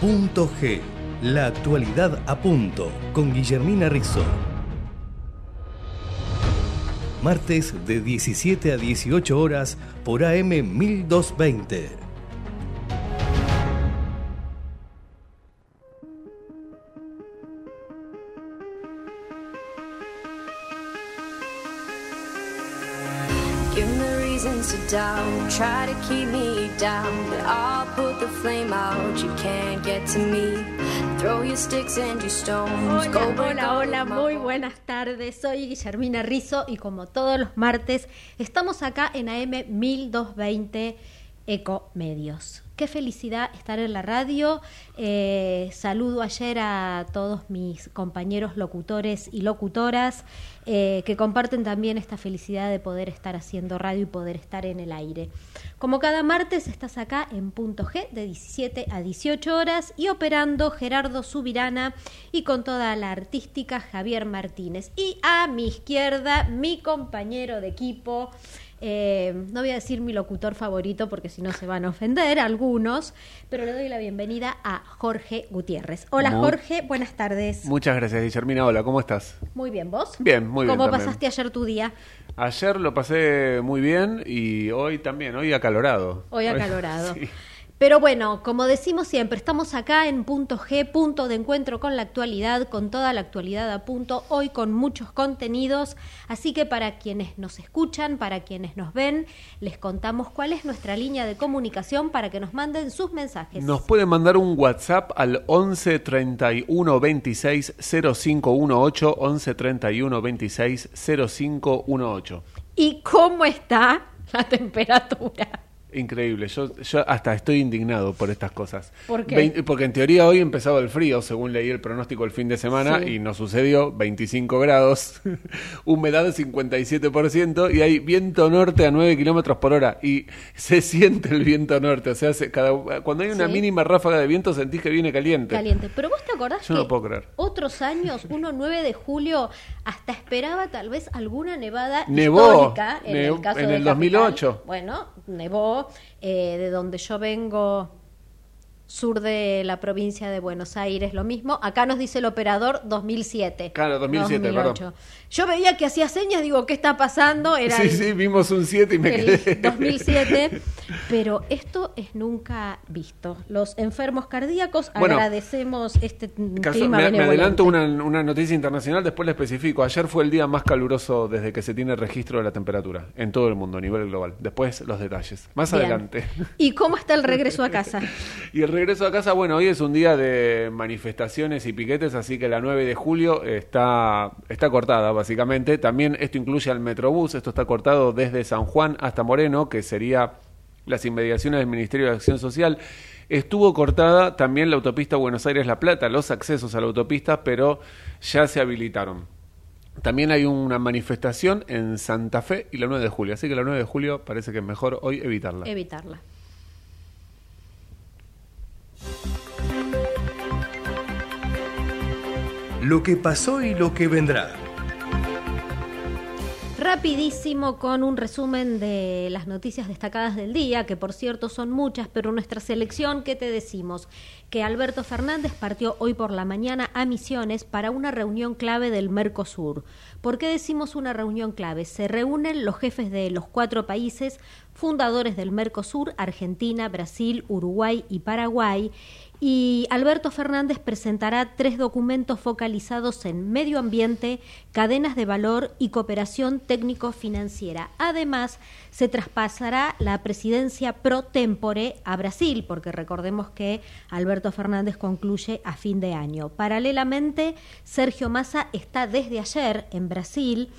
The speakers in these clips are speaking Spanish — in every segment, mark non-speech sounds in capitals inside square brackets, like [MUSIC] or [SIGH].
Punto G, la actualidad a punto, con Guillermina Rizzo. Martes de 17 a 18 horas por AM 1220. Give me reasons to doubt, try to keep me down, but put the flame out. You can't get to me. Throw your sticks and your stones. Hola, hola, hola, muy buenas tardes. Soy Guillermina Rizzo y como todos los martes estamos acá en AM 1220 Eco Medios. Qué felicidad estar en la radio. Eh, saludo ayer a todos mis compañeros locutores y locutoras eh, que comparten también esta felicidad de poder estar haciendo radio y poder estar en el aire. Como cada martes estás acá en punto G de 17 a 18 horas y operando Gerardo Subirana y con toda la artística Javier Martínez. Y a mi izquierda mi compañero de equipo, eh, no voy a decir mi locutor favorito porque si no se van a ofender algunos, pero le doy la bienvenida a Jorge Gutiérrez. Hola Jorge, buenas tardes. Muchas gracias, Guillermina. Hola, ¿cómo estás? Muy bien, ¿vos? Bien, muy bien ¿Cómo también. pasaste ayer tu día? Ayer lo pasé muy bien y hoy también, hoy acalorado. Hoy acalorado. [LAUGHS] Sí. Pero bueno, como decimos siempre, estamos acá en punto G, punto de encuentro con la actualidad, con toda la actualidad a punto, hoy con muchos contenidos. Así que para quienes nos escuchan, para quienes nos ven, les contamos cuál es nuestra línea de comunicación para que nos manden sus mensajes. Nos pueden mandar un WhatsApp al 11 31 26 0518 11 31 26 0518. ¿Y cómo está la temperatura? Increíble, yo, yo hasta estoy indignado por estas cosas. ¿Por qué? Vein- porque en teoría hoy empezaba el frío, según leí el pronóstico el fin de semana, Sí. y nos sucedió 25 grados, [LAUGHS] humedad de 57% y hay viento norte a 9 kilómetros por hora. Y se siente el viento norte, o sea, se- cada, cuando hay una Sí. mínima ráfaga de viento sentís que viene caliente. Caliente. Pero vos te acordás Yo que no puedo creer. otros años, uno 9 de julio, hasta esperaba tal vez alguna nevada Nevó. histórica en Nev- el caso en de el Capital. 2008. Bueno, nevó eh, de donde yo vengo sur de la provincia de Buenos Aires, lo mismo. Acá nos dice el operador 2007. Claro, 2007, 2008. Yo veía que hacía señas, digo, ¿qué está pasando? Era Sí, el- sí, vimos un 7 y me quedé. 2007, [LAUGHS] pero esto es nunca visto. Los enfermos cardíacos Bueno, agradecemos este Caso- clima me, adelanto una, una noticia internacional, después le especifico. Ayer fue el día más caluroso desde que se tiene registro de la temperatura en todo el mundo, a nivel global. Después los detalles. Más Bien. adelante. ¿Y cómo está el regreso a casa? [LAUGHS] Y el regreso a casa, bueno, hoy es un día de manifestaciones y piquetes, así que la 9 de julio está, está cortada, básicamente. También esto incluye al Metrobús, esto está cortado desde San Juan hasta Moreno, que sería las inmediaciones del Ministerio de Acción Social. Estuvo cortada también la autopista Buenos Aires-La Plata, los accesos a la autopista, pero ya se habilitaron. También hay una manifestación en Santa Fe y la 9 de julio, así que la 9 de julio parece que es mejor hoy evitarla. Evitarla. Lo que pasó y lo que vendrá. Rapidísimo con un resumen de las noticias destacadas del día, que por cierto son muchas, pero nuestra selección, ¿qué te decimos? Que Alberto Fernández partió hoy por la mañana a Misiones para una reunión clave del Mercosur. ¿Por qué decimos una reunión clave? Se reúnen los jefes de los cuatro países fundadores del Mercosur, Argentina, Brasil, Uruguay y Paraguay, y Alberto Fernández presentará tres documentos focalizados en medio ambiente, cadenas de valor y cooperación técnico-financiera. Además, se traspasará la presidencia pro tempore a Brasil, porque recordemos que Alberto Fernández concluye a fin de año. Paralelamente, Sergio Massa está desde ayer en Brasil.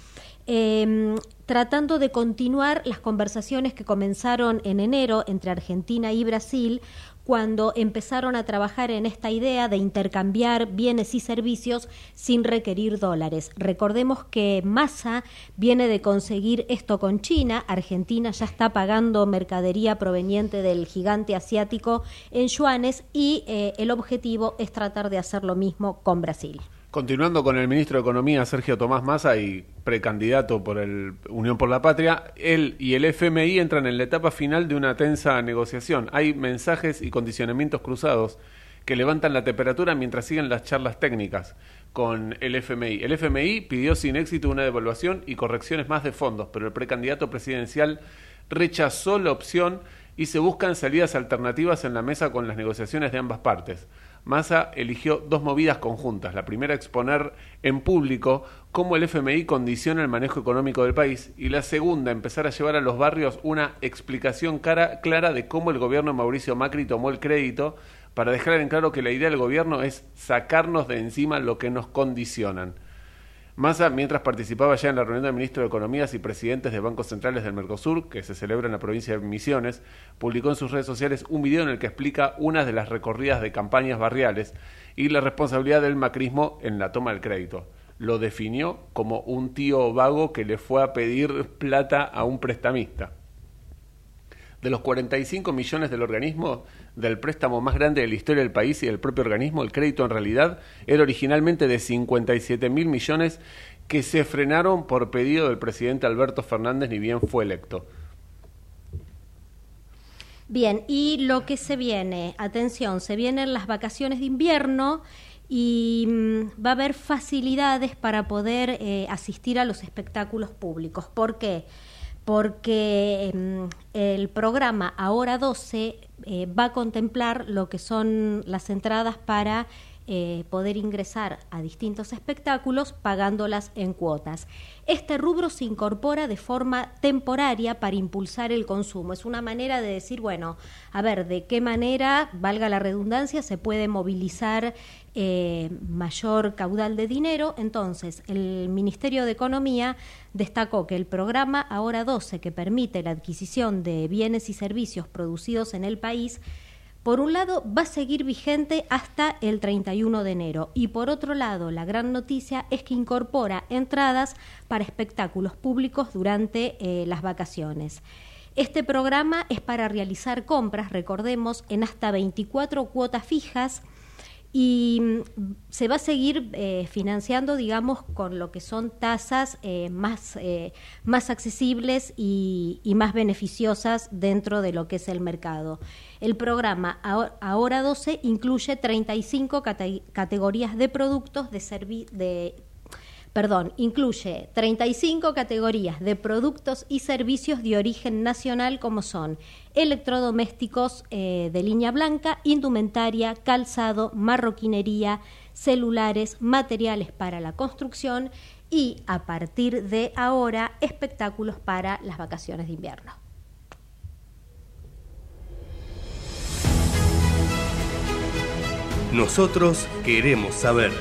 eh, tratando de continuar las conversaciones que comenzaron en enero entre Argentina y Brasil cuando empezaron a trabajar en esta idea de intercambiar bienes y servicios sin requerir dólares. Recordemos que Massa viene de conseguir esto con China, Argentina ya está pagando mercadería proveniente del gigante asiático en yuanes y eh, el objetivo es tratar de hacer lo mismo con Brasil. Continuando con el ministro de Economía, Sergio Tomás Massa, y precandidato por el Unión por la Patria, él y el FMI entran en la etapa final de una tensa negociación. Hay mensajes y condicionamientos cruzados que levantan la temperatura mientras siguen las charlas técnicas con el FMI. El FMI pidió sin éxito una devaluación y correcciones más de fondos, pero el precandidato presidencial rechazó la opción y se buscan salidas alternativas en la mesa con las negociaciones de ambas partes. Massa eligió dos movidas conjuntas. La primera, exponer en público cómo el FMI condiciona el manejo económico del país. Y la segunda, empezar a llevar a los barrios una explicación clara de cómo el gobierno de Mauricio Macri tomó el crédito para dejar en claro que la idea del gobierno es sacarnos de encima lo que nos condicionan. Massa, mientras participaba ya en la reunión de ministros de Economías y presidentes de bancos centrales del Mercosur, que se celebra en la provincia de Misiones, publicó en sus redes sociales un video en el que explica una de las recorridas de campañas barriales y la responsabilidad del macrismo en la toma del crédito. Lo definió como un tío vago que le fue a pedir plata a un prestamista de los 45 millones del organismo, del préstamo más grande de la historia del país y del propio organismo, el crédito en realidad era originalmente de 57 mil millones que se frenaron por pedido del presidente Alberto Fernández ni bien fue electo. Bien, y lo que se viene, atención, se vienen las vacaciones de invierno y mm, va a haber facilidades para poder eh, asistir a los espectáculos públicos. ¿Por qué? porque em, el programa Ahora 12 eh, va a contemplar lo que son las entradas para eh, poder ingresar a distintos espectáculos pagándolas en cuotas. Este rubro se incorpora de forma temporaria para impulsar el consumo. Es una manera de decir, bueno, a ver, de qué manera, valga la redundancia, se puede movilizar eh, mayor caudal de dinero. Entonces, el Ministerio de Economía destacó que el programa Ahora 12, que permite la adquisición de bienes y servicios producidos en el país, por un lado, va a seguir vigente hasta el 31 de enero y por otro lado, la gran noticia es que incorpora entradas para espectáculos públicos durante eh, las vacaciones. Este programa es para realizar compras, recordemos, en hasta 24 cuotas fijas y mm, se va a seguir eh, financiando, digamos, con lo que son tasas eh, más, eh, más accesibles y, más beneficiosas dentro de lo que es el mercado. El programa Ahora 12 incluye 35 categorías de productos de, de perdón, incluye 35 categorías de productos y servicios de origen nacional como son electrodomésticos eh, de línea blanca, indumentaria, calzado, marroquinería, celulares, materiales para la construcción y a partir de ahora espectáculos para las vacaciones de invierno. Nosotros queremos saber.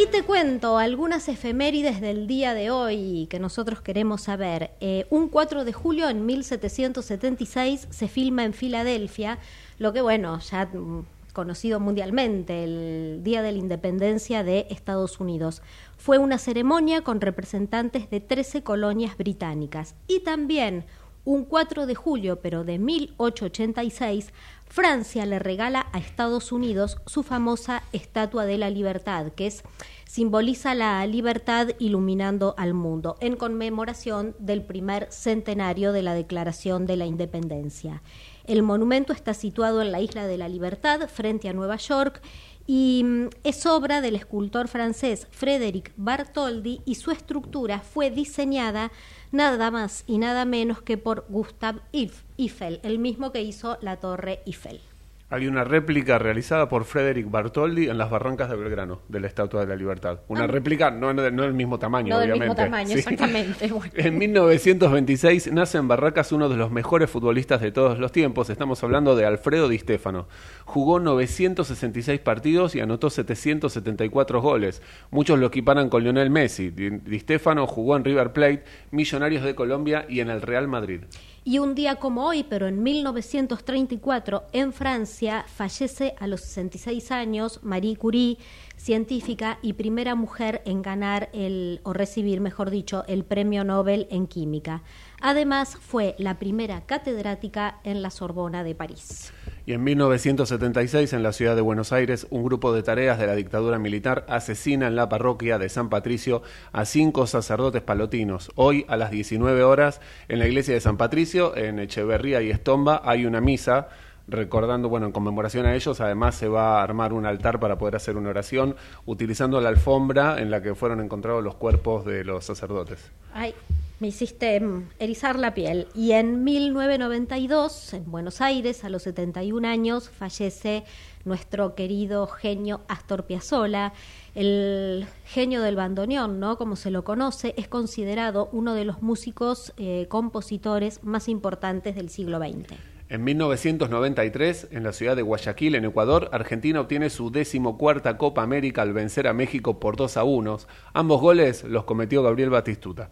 Y te cuento algunas efemérides del día de hoy que nosotros queremos saber. Eh, un 4 de julio en 1776 se filma en Filadelfia, lo que bueno, ya mm, conocido mundialmente, el Día de la Independencia de Estados Unidos. Fue una ceremonia con representantes de 13 colonias británicas. Y también un 4 de julio, pero de 1886, Francia le regala a Estados Unidos su famosa Estatua de la Libertad, que es simboliza la libertad iluminando al mundo, en conmemoración del primer centenario de la Declaración de la Independencia. El monumento está situado en la Isla de la Libertad, frente a Nueva York, y mm, es obra del escultor francés Frédéric Bartholdi y su estructura fue diseñada nada más y nada menos que por Gustave Eiffel, el mismo que hizo la Torre Eiffel. Hay una réplica realizada por Frederick Bartoldi en las barrancas de Belgrano, de la Estatua de la Libertad. Una ah. réplica, no, no, del mismo tamaño, no obviamente. del mismo tamaño, exactamente. [LAUGHS] En 1926 nace en Barracas uno de los mejores futbolistas de todos los tiempos. Estamos hablando de Alfredo Di Stefano. Jugó 966 partidos y anotó 774 goles. Muchos lo equiparan con Lionel Messi. Di Stefano jugó en River Plate, Millonarios de Colombia y en el Real Madrid. Y un día como hoy, pero en 1934, en Francia, fallece a los 66 años Marie Curie, científica y primera mujer en ganar el, o recibir, mejor dicho, el Premio Nobel en Química. Además, fue la primera catedrática en la Sorbona de París. Y en 1976, en la ciudad de Buenos Aires, un grupo de tareas de la dictadura militar asesina en la parroquia de San Patricio a cinco sacerdotes palotinos. Hoy, a las 19 horas, en la iglesia de San Patricio, en Echeverría y Estomba, hay una misa recordando, bueno, en conmemoración a ellos, además se va a armar un altar para poder hacer una oración utilizando la alfombra en la que fueron encontrados los cuerpos de los sacerdotes. Ay, me hiciste erizar la piel. Y en 1992, en Buenos Aires, a los 71 años, fallece nuestro querido genio Astor Piazzolla. El genio del bandoneón, ¿no? Como se lo conoce, es considerado uno de los músicos eh, compositores más importantes del siglo XX. En 1993, en la ciudad de Guayaquil, en Ecuador, Argentina obtiene su decimocuarta Copa América al vencer a México por 2 a 1. Ambos goles los cometió Gabriel Batistuta.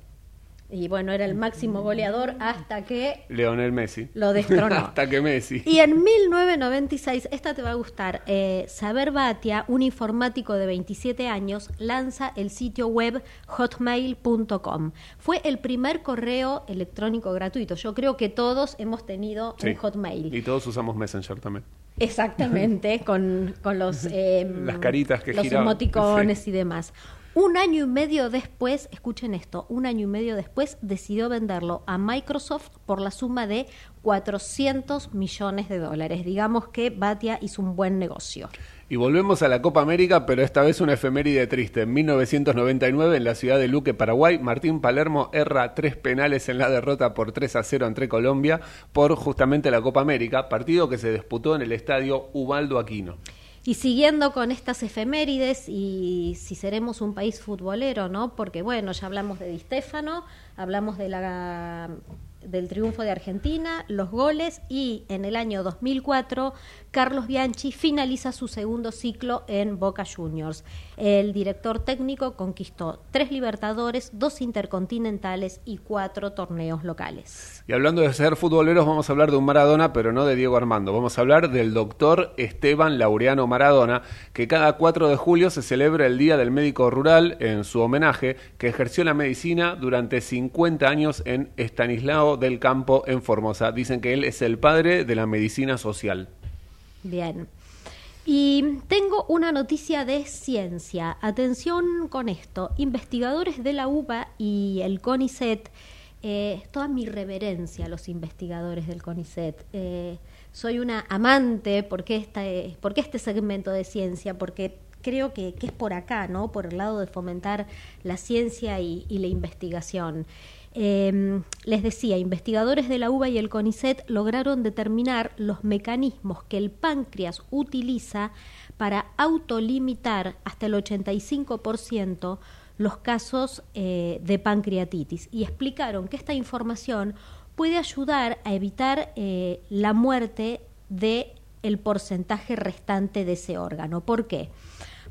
Y bueno, era el máximo goleador hasta que Leonel Messi. lo destronó. [LAUGHS] hasta que Messi. Y en 1996, esta te va a gustar, eh, Saber Batia, un informático de 27 años, lanza el sitio web hotmail.com. Fue el primer correo electrónico gratuito. Yo creo que todos hemos tenido Sí. un Hotmail. Y todos usamos Messenger también. Exactamente, con, con los, [LAUGHS] em, Las caritas que los giraban. emoticones Sí. y demás. Un año y medio después, escuchen esto, un año y medio después decidió venderlo a Microsoft por la suma de 400 millones de dólares. Digamos que Batia hizo un buen negocio. Y volvemos a la Copa América, pero esta vez una efeméride triste. En 1999, en la ciudad de Luque, Paraguay, Martín Palermo erra tres penales en la derrota por 3 a 0 entre Colombia por justamente la Copa América, partido que se disputó en el estadio Ubaldo Aquino. Y siguiendo con estas efemérides y si seremos un país futbolero, ¿no? Porque bueno, ya hablamos de Di Stéfano, hablamos de la del triunfo de Argentina, los goles y en el año 2004 Carlos Bianchi finaliza su segundo ciclo en Boca Juniors. El director técnico conquistó tres Libertadores, dos Intercontinentales y cuatro torneos locales. Y hablando de ser futboleros, vamos a hablar de un Maradona, pero no de Diego Armando. Vamos a hablar del doctor Esteban Laureano Maradona, que cada 4 de julio se celebra el Día del Médico Rural en su homenaje, que ejerció la medicina durante 50 años en Estanislao del Campo, en Formosa. Dicen que él es el padre de la medicina social. Bien. Y tengo una noticia de ciencia. Atención con esto. Investigadores de la UBA y el CONICET, eh, toda mi reverencia a los investigadores del CONICET. Eh, soy una amante porque, esta, eh, porque este segmento de ciencia, porque creo que, que es por acá, ¿no? Por el lado de fomentar la ciencia y, y la investigación. Eh, les decía, investigadores de la UBA y el CONICET lograron determinar los mecanismos que el páncreas utiliza para autolimitar hasta el 85% los casos eh, de pancreatitis y explicaron que esta información puede ayudar a evitar eh, la muerte de el porcentaje restante de ese órgano. ¿Por qué?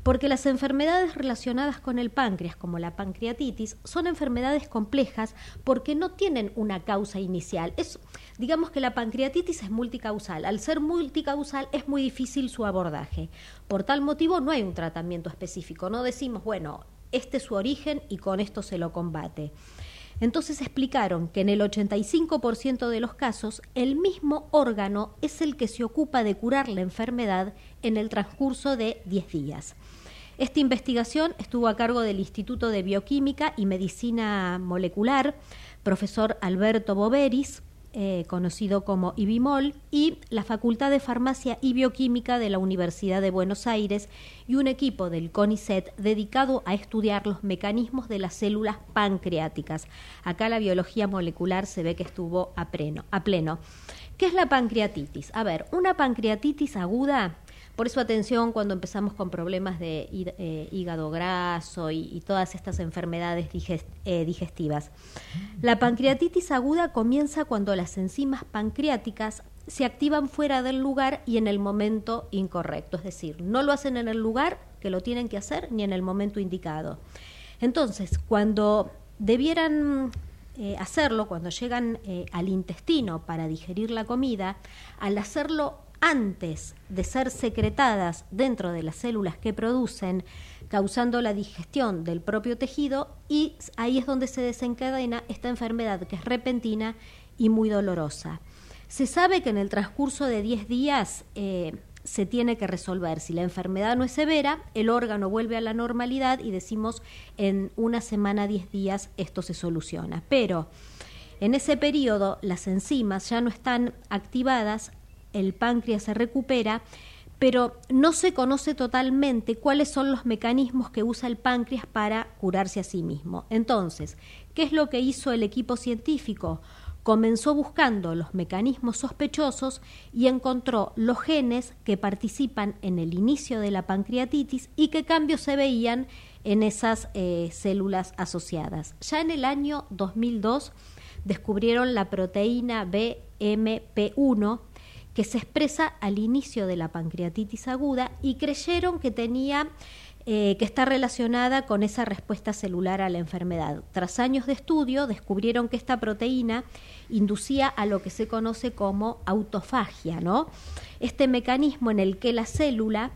Porque las enfermedades relacionadas con el páncreas, como la pancreatitis, son enfermedades complejas porque no tienen una causa inicial. Es, digamos que la pancreatitis es multicausal. Al ser multicausal es muy difícil su abordaje. Por tal motivo no hay un tratamiento específico. No decimos, bueno, este es su origen y con esto se lo combate. Entonces explicaron que en el 85% de los casos el mismo órgano es el que se ocupa de curar la enfermedad en el transcurso de 10 días. Esta investigación estuvo a cargo del Instituto de Bioquímica y Medicina Molecular, profesor Alberto Boveris, eh, conocido como IBIMOL, y la Facultad de Farmacia y Bioquímica de la Universidad de Buenos Aires y un equipo del CONICET dedicado a estudiar los mecanismos de las células pancreáticas. Acá la biología molecular se ve que estuvo a pleno. A pleno. ¿Qué es la pancreatitis? A ver, una pancreatitis aguda por eso atención cuando empezamos con problemas de eh, hígado graso y, todas estas enfermedades eh, digestivas. La pancreatitis aguda comienza cuando las enzimas pancreáticas se activan fuera del lugar y en el momento incorrecto, es decir, no lo hacen en el lugar que lo tienen que hacer ni en el momento indicado. Entonces, cuando debieran eh, hacerlo, cuando llegan al intestino para digerir la comida, al hacerlo antes de ser secretadas dentro de las células que producen, causando la digestión del propio tejido y ahí es donde se desencadena esta enfermedad que es repentina y muy dolorosa. Se sabe que en el transcurso de 10 días eh, se tiene que resolver. Si la enfermedad no es severa, el órgano vuelve a la normalidad y decimos en una semana, 10 días, esto se soluciona. Pero en ese periodo las enzimas ya no están activadas el páncreas se recupera, pero no se conoce totalmente cuáles son los mecanismos que usa el páncreas para curarse a sí mismo. Entonces, ¿qué es lo que hizo el equipo científico? Comenzó buscando los mecanismos sospechosos y encontró los genes que participan en el inicio de la pancreatitis y qué cambios se veían en esas eh, células asociadas. Ya en el año 2002 descubrieron la proteína BMP1 que se expresa al inicio de la pancreatitis aguda y creyeron que tenía eh, que está relacionada con esa respuesta celular a la enfermedad. Tras años de estudio, descubrieron que esta proteína inducía a lo que se conoce como autofagia, ¿no? Este mecanismo en el que la célula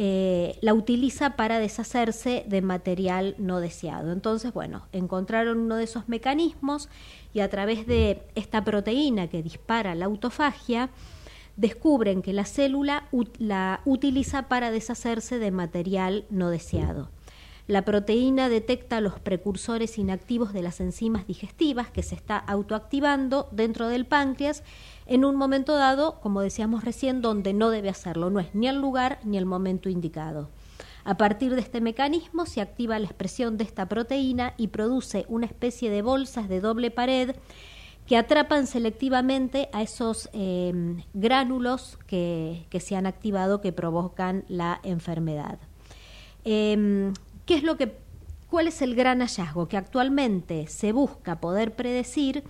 eh, la utiliza para deshacerse de material no deseado. Entonces, bueno, encontraron uno de esos mecanismos y a través de esta proteína que dispara la autofagia, descubren que la célula la utiliza para deshacerse de material no deseado. La proteína detecta los precursores inactivos de las enzimas digestivas que se está autoactivando dentro del páncreas en un momento dado, como decíamos recién, donde no debe hacerlo, no es ni el lugar ni el momento indicado. A partir de este mecanismo se activa la expresión de esta proteína y produce una especie de bolsas de doble pared que atrapan selectivamente a esos eh, gránulos que, se han activado que provocan la enfermedad. Em, ¿Qué es lo que, cuál es el gran hallazgo? Que actualmente se busca poder predecir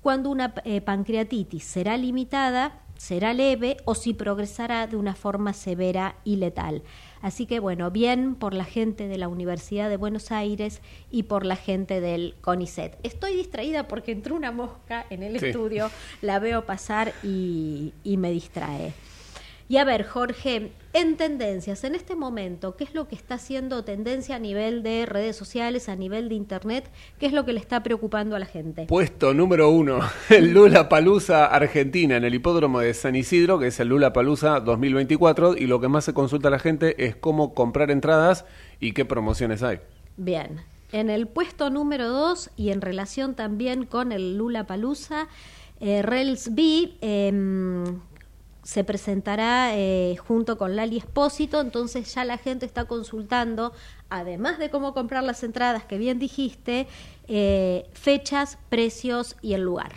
cuando una eh, pancreatitis será limitada, será leve o si progresará de una forma severa y letal. Así que bueno, bien por la gente de la Universidad de Buenos Aires y por la gente del CONICET. Estoy distraída porque entró una mosca en el estudio, la veo pasar y me distrae. Y a ver, Jorge, en tendencias, en este momento, ¿qué es lo que está haciendo tendencia a nivel de redes sociales, a nivel de Internet? ¿Qué es lo que le está preocupando a la gente? Puesto número uno, [LAUGHS] el Lula Palusa Argentina en el hipódromo de San Isidro, que es el Lula Palusa 2024, y lo que más se consulta a la gente es cómo comprar entradas y qué promociones hay. Bien, en el puesto número dos y en relación también con el Lula Palusa, eh, Rels B, em, se presentará eh, junto con Lali Espósito, entonces ya la gente está consultando, además de cómo comprar las entradas que bien dijiste, eh, fechas, precios y el lugar.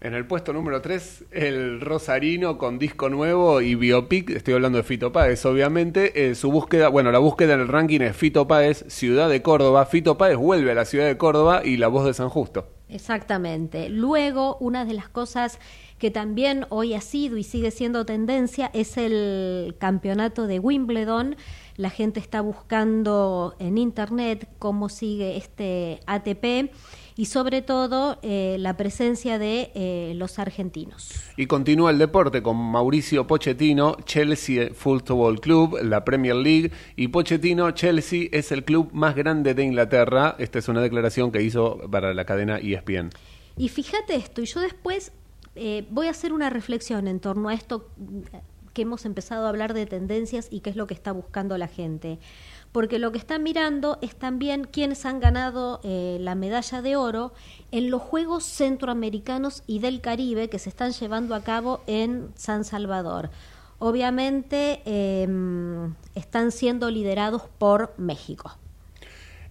En el puesto número 3, el Rosarino con disco nuevo y biopic, estoy hablando de Fito Páez, obviamente, eh, su búsqueda, bueno, la búsqueda en el ranking es Fito Páez, Ciudad de Córdoba, Fito Páez vuelve a la Ciudad de Córdoba y La Voz de San Justo. Exactamente. Luego, una de las cosas que también hoy ha sido y sigue siendo tendencia es el campeonato de Wimbledon. La gente está buscando en internet cómo sigue este ATP y sobre todo eh, la presencia de eh, los argentinos. Y continúa el deporte con Mauricio Pochettino, Chelsea Football Club, la Premier League y Pochettino, Chelsea es el club más grande de Inglaterra. Esta es una declaración que hizo para la cadena ESPN. Y fíjate esto, y yo después eh, voy a hacer una reflexión en torno a esto que hemos empezado a hablar de tendencias y qué es lo que está buscando la gente. Porque lo que están mirando es también quienes han ganado eh, la medalla de oro en los Juegos Centroamericanos y del Caribe que se están llevando a cabo en San Salvador. Obviamente em, están siendo liderados por México.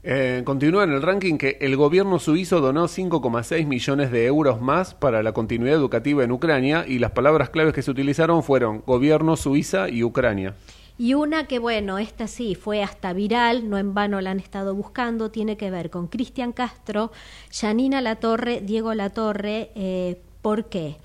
Eh, continúa en el ranking que el gobierno suizo donó 5,6 millones de euros más para la continuidad educativa en Ucrania y las palabras claves que se utilizaron fueron gobierno, Suiza y Ucrania. Y una que, bueno, esta sí fue hasta viral, no en vano la han estado buscando, tiene que ver con Cristian Castro, Janina Latorre, Diego Latorre. Eh, ¿Por qué?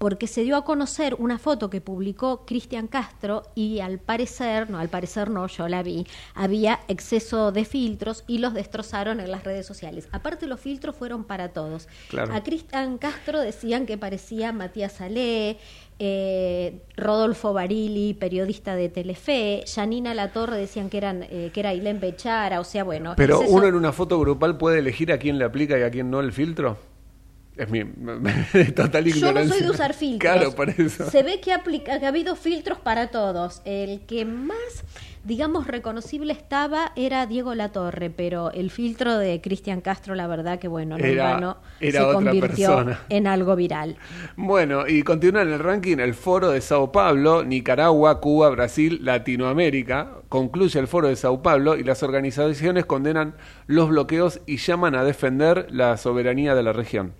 Porque se dio a conocer una foto que publicó Cristian Castro y al parecer, no, al parecer no, yo la vi, había exceso de filtros y los destrozaron en las redes sociales. Aparte los filtros fueron para todos. A Cristian Castro decían que parecía Matías Alé, eh, Rodolfo Barili, periodista de Telefe, Janina Latorre decían que eran eh, que era Ilén Bechara, o sea, bueno. Pero uno en una foto grupal puede elegir a quién le aplica y a quién no el filtro. Es mi [LAUGHS] total ignorancia. Yo no soy de usar filtros. Claro, por eso. Se ve que, aplica, que ha habido filtros para todos. El que más, digamos, reconocible estaba era Diego Latorre, pero el filtro de Cristian Castro, la verdad que, bueno, no Era- vano, era se otra convirtió persona. en algo viral. Bueno, y continúa en el ranking el foro de Sao Paulo, Nicaragua, Cuba, Brasil, Latinoamérica. Concluye el foro de Sao Paulo y las organizaciones condenan los bloqueos y llaman a defender la soberanía de la región.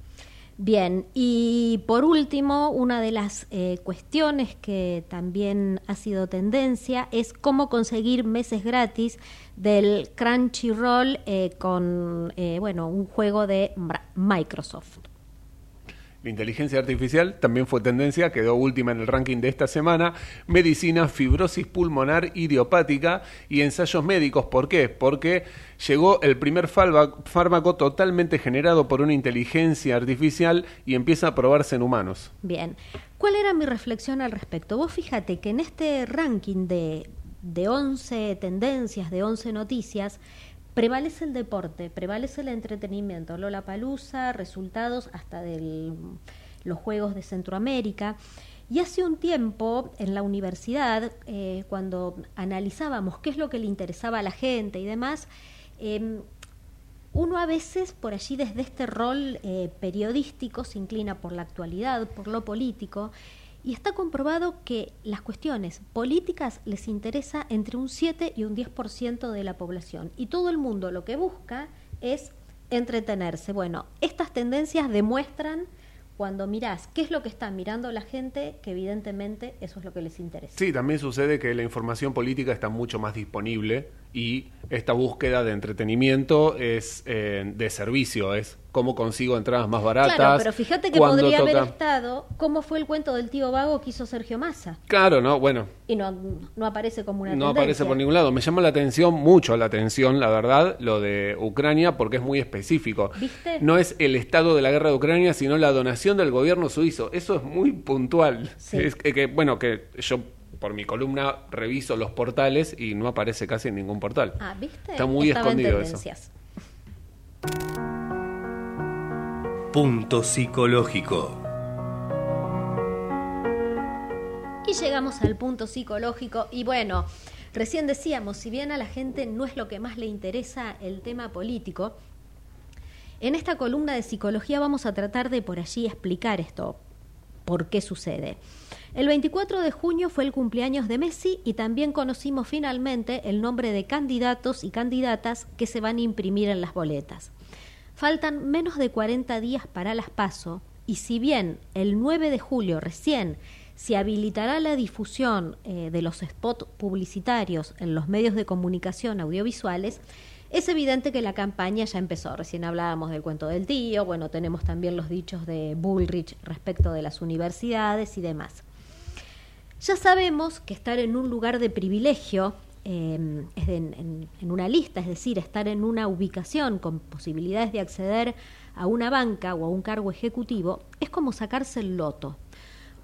Bien, y por último, una de las eh, cuestiones que también ha sido tendencia es cómo conseguir meses gratis del Crunchyroll eh, con, eh, bueno, un juego de Microsoft. La inteligencia artificial también fue tendencia, quedó última en el ranking de esta semana. Medicina, fibrosis pulmonar idiopática y ensayos médicos. ¿Por qué? Porque llegó el primer fármaco totalmente generado por una inteligencia artificial y empieza a probarse en humanos. Bien, ¿cuál era mi reflexión al respecto? Vos fíjate que en este ranking de, de 11 tendencias, de 11 noticias, prevalece el deporte, prevalece el entretenimiento, Lola Palusa, resultados hasta de los Juegos de Centroamérica. Y hace un tiempo en la universidad, eh, cuando analizábamos qué es lo que le interesaba a la gente y demás, em, uno a veces por allí desde este rol eh, periodístico se inclina por la actualidad, por lo político, y está comprobado que las cuestiones políticas les interesa entre un 7 y un 10% de la población. Y todo el mundo lo que busca es entretenerse. Bueno, estas tendencias demuestran cuando mirás qué es lo que está mirando la gente, que evidentemente eso es lo que les interesa. Sí, también sucede que la información política está mucho más disponible y esta búsqueda de entretenimiento es eh, de servicio, es cómo consigo entradas más baratas. Claro, pero fíjate que podría haber estado cómo fue el cuento del tío vago que hizo Sergio Massa. Claro, no, bueno, Y no, no aparece como una no tendencia. aparece por ningún lado. Me llama la atención, mucho la atención, la verdad, lo de Ucrania, porque es muy específico. ¿Viste? No es el estado de la guerra de Ucrania, sino la donación del gobierno suizo. Eso es muy puntual. Sí. Es que, que, bueno, que yo por mi columna reviso los portales y no aparece casi en ningún portal. Ah, ¿viste? Está muy Estaba en escondido eso. Punto psicológico. Y llegamos al punto psicológico y bueno, recién decíamos, si bien a la gente no es lo que más le interesa el tema político, en esta columna de psicología vamos a tratar de por allí explicar esto, por qué sucede. El 24 de junio fue el cumpleaños de Messi y también conocimos finalmente el nombre de candidatos y candidatas que se van a imprimir en las boletas. Faltan menos de 40 días para las PASO y si bien el 9 de julio recién se habilitará la difusión eh, de los spots publicitarios en los medios de comunicación audiovisuales, es evidente que la campaña ya empezó. Recién hablábamos del cuento del tío, bueno, tenemos también los dichos de Bullrich respecto de las universidades y demás. Ya sabemos que estar en un lugar de privilegio, de- en, en una lista, es decir, estar en una ubicación con posibilidades de acceder a una banca o a un cargo ejecutivo, es como sacarse el loto.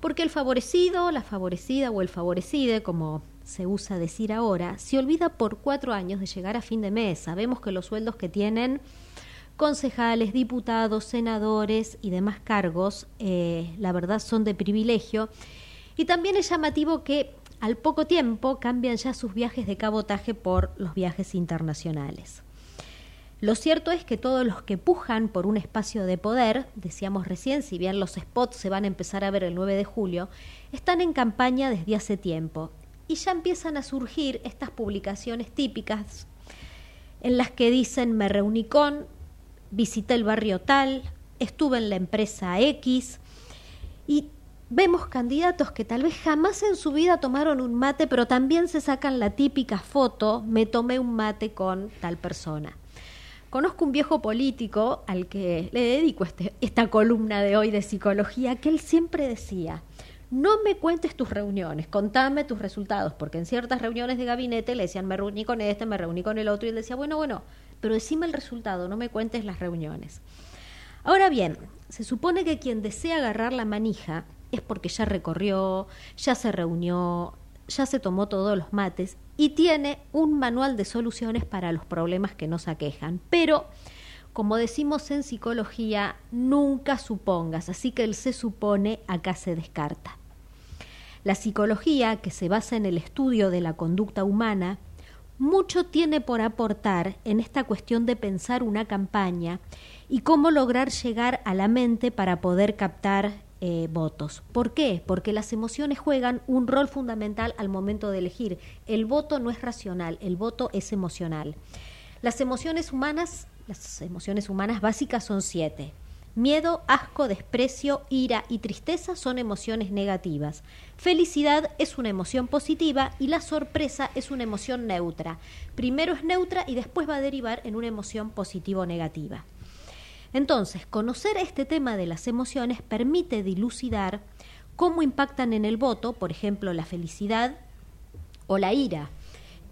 Porque el favorecido, la favorecida o el favorecide, como se usa decir ahora, se olvida por cuatro años de llegar a fin de mes. Sabemos que los sueldos que tienen concejales, diputados, senadores y demás cargos, eh, la verdad son de privilegio. Y también es llamativo que al poco tiempo cambian ya sus viajes de cabotaje por los viajes internacionales. Lo cierto es que todos los que pujan por un espacio de poder, decíamos recién, si bien los spots se van a empezar a ver el 9 de julio, están en campaña desde hace tiempo y ya empiezan a surgir estas publicaciones típicas en las que dicen me reuní con, visité el barrio tal, estuve en la empresa X y vemos candidatos que tal vez jamás en su vida tomaron un mate, pero también se sacan la típica foto, me tomé un mate con tal persona. Conozco un viejo político al que le dedico este- esta columna de hoy de psicología, que él siempre decía, no me cuentes tus reuniones, contame tus resultados, porque en ciertas reuniones de gabinete le decían, me reuní con este, me reuní con el otro, y él decía, bueno, bueno, pero decime el resultado, no me cuentes las reuniones. Ahora bien, se supone que quien desea agarrar la manija es porque ya recorrió, ya se reunió, ya se tomó todos los mates y tiene un manual de soluciones para los problemas que nos aquejan. Pero como decimos en psicología, nunca supongas, así que el se supone acá se descarta. La psicología, que se basa en el estudio de la conducta humana, mucho tiene por aportar en esta cuestión de pensar una campaña y cómo lograr llegar a la mente para poder captar eh, votos. ¿Por qué? Porque las emociones juegan un rol fundamental al momento de elegir. El voto no es racional, el voto es emocional. Las emociones humanas, las emociones humanas básicas son siete. Miedo, asco, desprecio, ira y tristeza son emociones negativas. Felicidad es una emoción positiva y la sorpresa es una emoción neutra. Primero es neutra y después va a derivar en una emoción positiva o negativa. Entonces, conocer este tema de las emociones permite dilucidar cómo impactan en el voto, por ejemplo, la felicidad o la ira.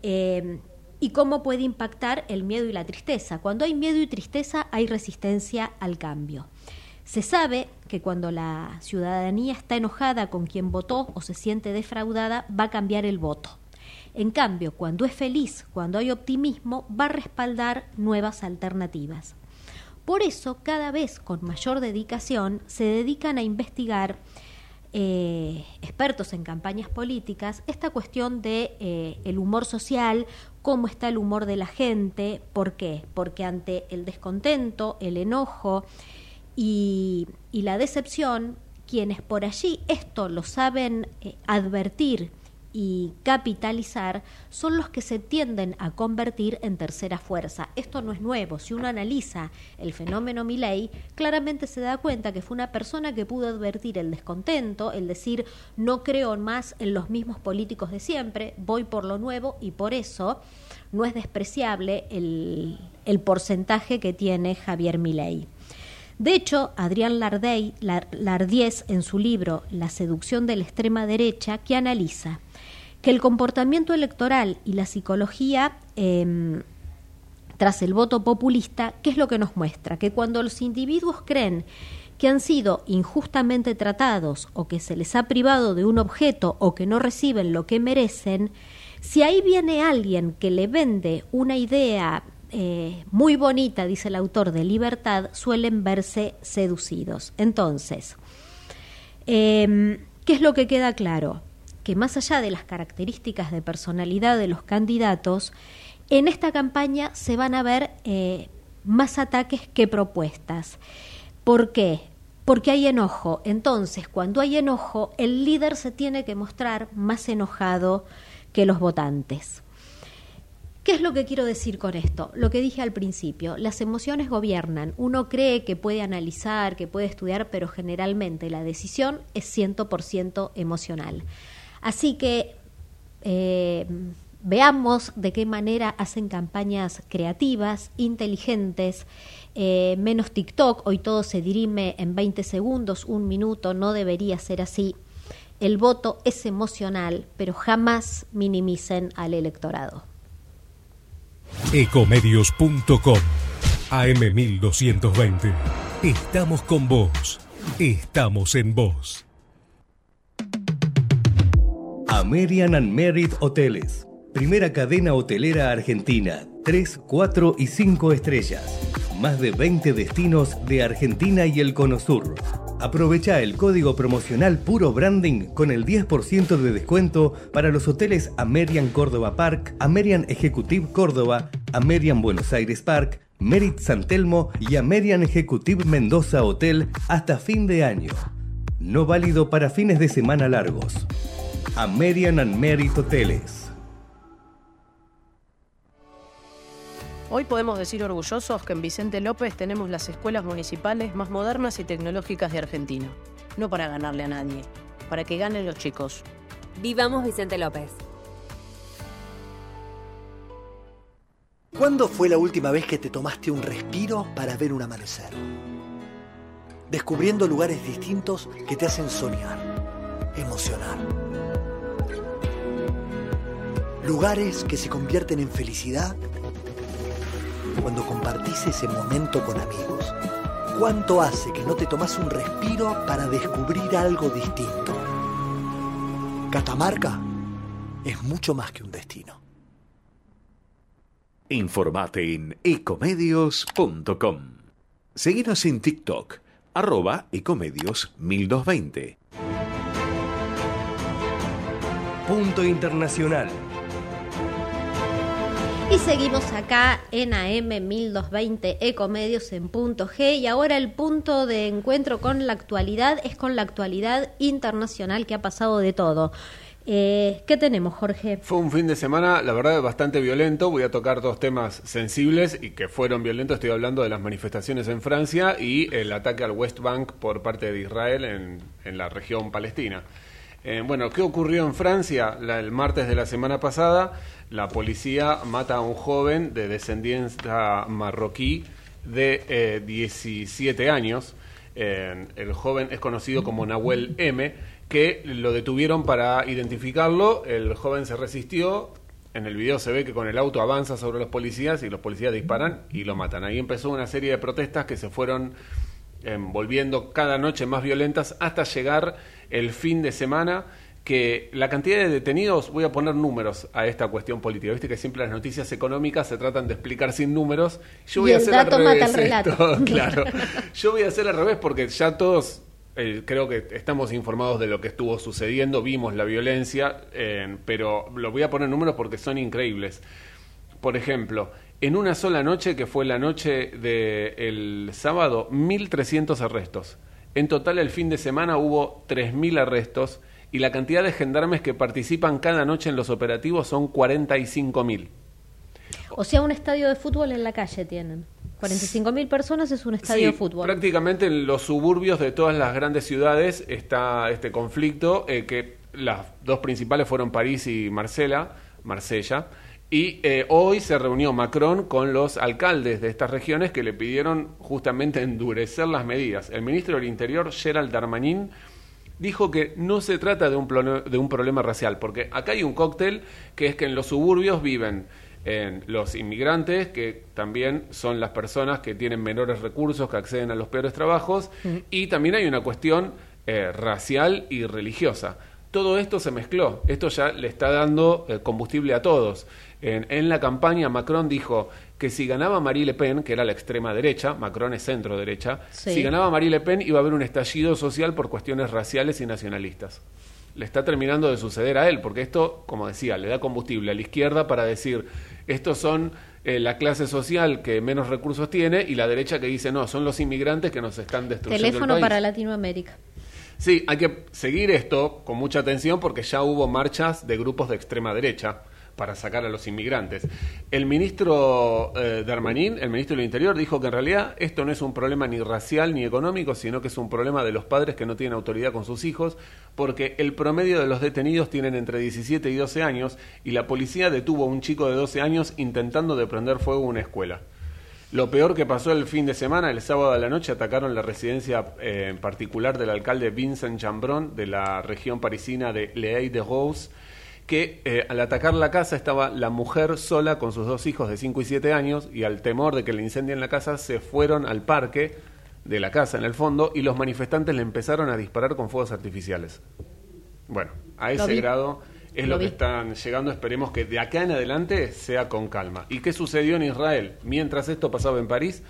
Eh, y cómo puede impactar el miedo y la tristeza. Cuando hay miedo y tristeza hay resistencia al cambio. Se sabe que cuando la ciudadanía está enojada con quien votó o se siente defraudada, va a cambiar el voto. En cambio, cuando es feliz, cuando hay optimismo, va a respaldar nuevas alternativas. Por eso, cada vez con mayor dedicación, se dedican a investigar eh, expertos en campañas políticas esta cuestión de eh, el humor social, cómo está el humor de la gente, ¿por qué? Porque ante el descontento, el enojo, y, la decepción, quienes por allí esto lo saben eh, advertir y capitalizar son los que se tienden a convertir en tercera fuerza. Esto no es nuevo. Si uno analiza el fenómeno Milley, claramente se da cuenta que fue una persona que pudo advertir el descontento, el decir no creo más en los mismos políticos de siempre, voy por lo nuevo y por eso no es despreciable el, porcentaje que tiene Javier Milei. De hecho, Adrián Lardey, Lardiez, en su libro La seducción de la extrema derecha, que analiza que el comportamiento electoral y la psicología em, tras el voto populista, ¿qué es lo que nos muestra? Que cuando los individuos creen que han sido injustamente tratados o que se les ha privado de un objeto o que no reciben lo que merecen, si ahí viene alguien que le vende una idea eh, muy bonita, dice el autor, de libertad, suelen verse seducidos. Entonces, em, ¿qué es lo que queda claro? Que más allá de las características de personalidad de los candidatos, en esta campaña se van a ver eh, más ataques que propuestas. ¿Por qué? Porque hay enojo. Entonces, cuando hay enojo, el líder se tiene que mostrar más enojado que los votantes. ¿Qué es lo que quiero decir con esto? Lo que dije al principio, las emociones gobiernan. Uno cree que puede analizar, que puede estudiar, pero generalmente la decisión es 100% emocional. Así que eh, veamos de qué manera hacen campañas creativas, inteligentes, eh, menos TikTok, hoy todo se dirime en 20 segundos, un minuto, no debería ser así. El voto es emocional, pero jamás minimicen al electorado. Ecomedios.com AM1220. Estamos con vos. Estamos en vos. American and Merit Hoteles. Primera cadena hotelera argentina. 3, 4 y 5 estrellas. Más de 20 destinos de Argentina y el Cono Sur Aprovecha el código promocional Puro Branding con el 10% de descuento para los hoteles Amerian Córdoba Park, Amerian Executive Córdoba, Amerian Buenos Aires Park, Merit San Telmo y Amerian Executive Mendoza Hotel hasta fin de año. No válido para fines de semana largos. Amerian and Merit Hoteles. Hoy podemos decir orgullosos que en Vicente López tenemos las escuelas municipales más modernas y tecnológicas de Argentina. No para ganarle a nadie, para que ganen los chicos. Vivamos Vicente López. ¿Cuándo fue la última vez que te tomaste un respiro para ver un amanecer? Descubriendo lugares distintos que te hacen soñar, emocionar. Lugares que se convierten en felicidad cuando compartís ese momento con amigos? ¿Cuánto hace que no te tomas un respiro para descubrir algo distinto? Catamarca es mucho más que un destino. Informate en ecomedios.com. Seguinos en TikTok, arroba ecomedios 1220. Punto Internacional. Y seguimos acá en AM 1220 Ecomedios en punto G y ahora el punto de encuentro con la actualidad es con la actualidad internacional que ha pasado de todo. Eh, ¿Qué tenemos, Jorge? Fue un fin de semana, la verdad, bastante violento. Voy a tocar dos temas sensibles y que fueron violentos. Estoy hablando de las manifestaciones en Francia y el ataque al West Bank por parte de Israel en, en la región palestina. Eh, bueno, ¿qué ocurrió en Francia? El martes de la semana pasada, la policía mata a un joven de descendencia marroquí de eh, 17 años. El joven es conocido como Nahuel M, que lo detuvieron para identificarlo. El joven se resistió. En el video se ve que con el auto avanza sobre los policías y los policías disparan y lo matan. Ahí empezó una serie de protestas que se fueron eh, volviendo cada noche más violentas hasta llegar el fin de semana que la cantidad de detenidos, voy a poner números a esta cuestión política, viste que siempre las noticias económicas se tratan de explicar sin números, yo voy Y a hacer dato al mata revés el relato. esto, [LAUGHS] claro, [LAUGHS] yo voy a hacer al revés porque ya todos eh, creo que estamos informados de lo que estuvo sucediendo, vimos la violencia, eh, pero lo voy a poner números porque son increíbles. Por ejemplo, en una sola noche, que fue la noche del sábado, 1.300 arrestos. En total, el fin de semana hubo 3.000 arrestos y la cantidad de gendarmes que participan cada noche en los operativos son 45.000. O sea, un estadio de fútbol en la calle tienen. 45.000 personas es un estadio Sí, de fútbol. Prácticamente en los suburbios de todas las grandes ciudades está este conflicto, eh, que las dos principales fueron París y Marsella, Marsella. Y eh, hoy se reunió Macron con los alcaldes de estas regiones que le pidieron justamente endurecer las medidas. El ministro del Interior, Gerald Darmanin, dijo que no se trata de un, de un problema racial, porque acá hay un cóctel que es que en los suburbios viven en los inmigrantes, que también son las personas que tienen menores recursos, que acceden a los peores trabajos, y también hay una cuestión eh, racial y religiosa. Todo esto se mezcló, esto ya le está dando eh, combustible a todos. En, en la campaña Macron dijo que si ganaba Marie Le Pen, que era la extrema derecha, Macron es centro derecha, Sí. si ganaba Marie Le Pen iba a haber un estallido social por cuestiones raciales y nacionalistas. Le está terminando de suceder a él, porque esto, como decía, le da combustible a la izquierda para decir, estos son eh, la clase social que menos recursos tiene y la derecha que dice, no, son los inmigrantes que nos están destruyendo el Teléfono país". para Latinoamérica. Sí, hay que seguir esto con mucha atención porque ya hubo marchas de grupos de extrema derecha para sacar a los inmigrantes. El ministro eh, Darmanin, el ministro del Interior, dijo que en realidad esto no es un problema ni racial ni económico, sino que es un problema de los padres que no tienen autoridad con sus hijos, porque el promedio de los detenidos tienen entre 17 y 12 años y la policía detuvo a un chico de 12 años intentando de prender fuego a una escuela. Lo peor que pasó el fin de semana, el sábado a la noche, atacaron la residencia eh, en particular del alcalde Vincent Chambron de la región parisina de Les Haies-de-Rose, que eh, al atacar la casa estaba la mujer sola con sus dos hijos de 5 y 7 años y al temor de que le incendien la casa se fueron al parque de la casa en el fondo y los manifestantes le empezaron a disparar con fuegos artificiales. Bueno, a ese grado es Lo lo, que están llegando. Esperemos que de acá en adelante sea con calma. ¿Y qué sucedió en Israel? Mientras esto pasaba en París,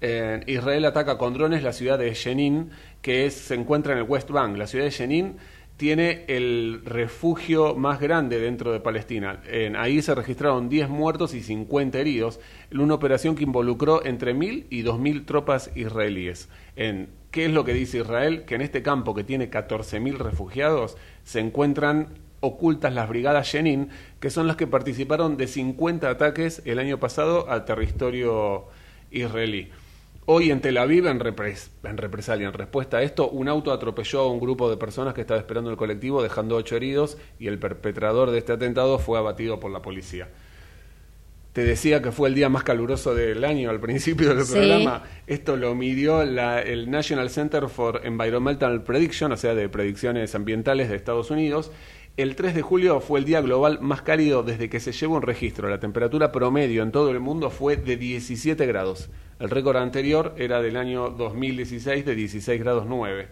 eh, Israel ataca con drones la ciudad de Jenin, que es- se encuentra en el West Bank. La ciudad de Jenin tiene el refugio más grande dentro de Palestina. En- ahí se registraron 10 muertos y 50 heridos en una operación que involucró entre 1.000 y 2.000 tropas israelíes. En, ¿Qué es lo que dice Israel? Que en este campo que tiene 14.000 refugiados se encuentran ocultas las brigadas Jenin, que son las que participaron de 50 ataques el año pasado al territorio israelí. Hoy en Tel Aviv, en, repres- en represalia, en respuesta a esto, un auto atropelló a un grupo de personas que estaba esperando el colectivo, dejando ocho heridos, y el perpetrador de este atentado fue abatido por la policía. Te decía que fue el día más caluroso del año al principio del Sí. programa. Esto lo midió la- el National Center for Environmental Prediction, o sea, de predicciones ambientales de Estados Unidos. El 3 de julio fue el día global más cálido desde que se lleva un registro. La temperatura promedio en todo el mundo fue de 17 grados. El récord anterior era del año 2016 de 16 grados 9.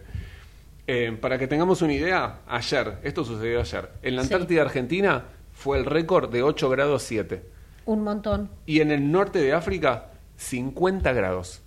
Eh, para que tengamos una idea, ayer, esto sucedió ayer, en la Sí. Antártida Argentina fue el récord de 8 grados 7. Un montón. Y en el norte de África, 50 grados.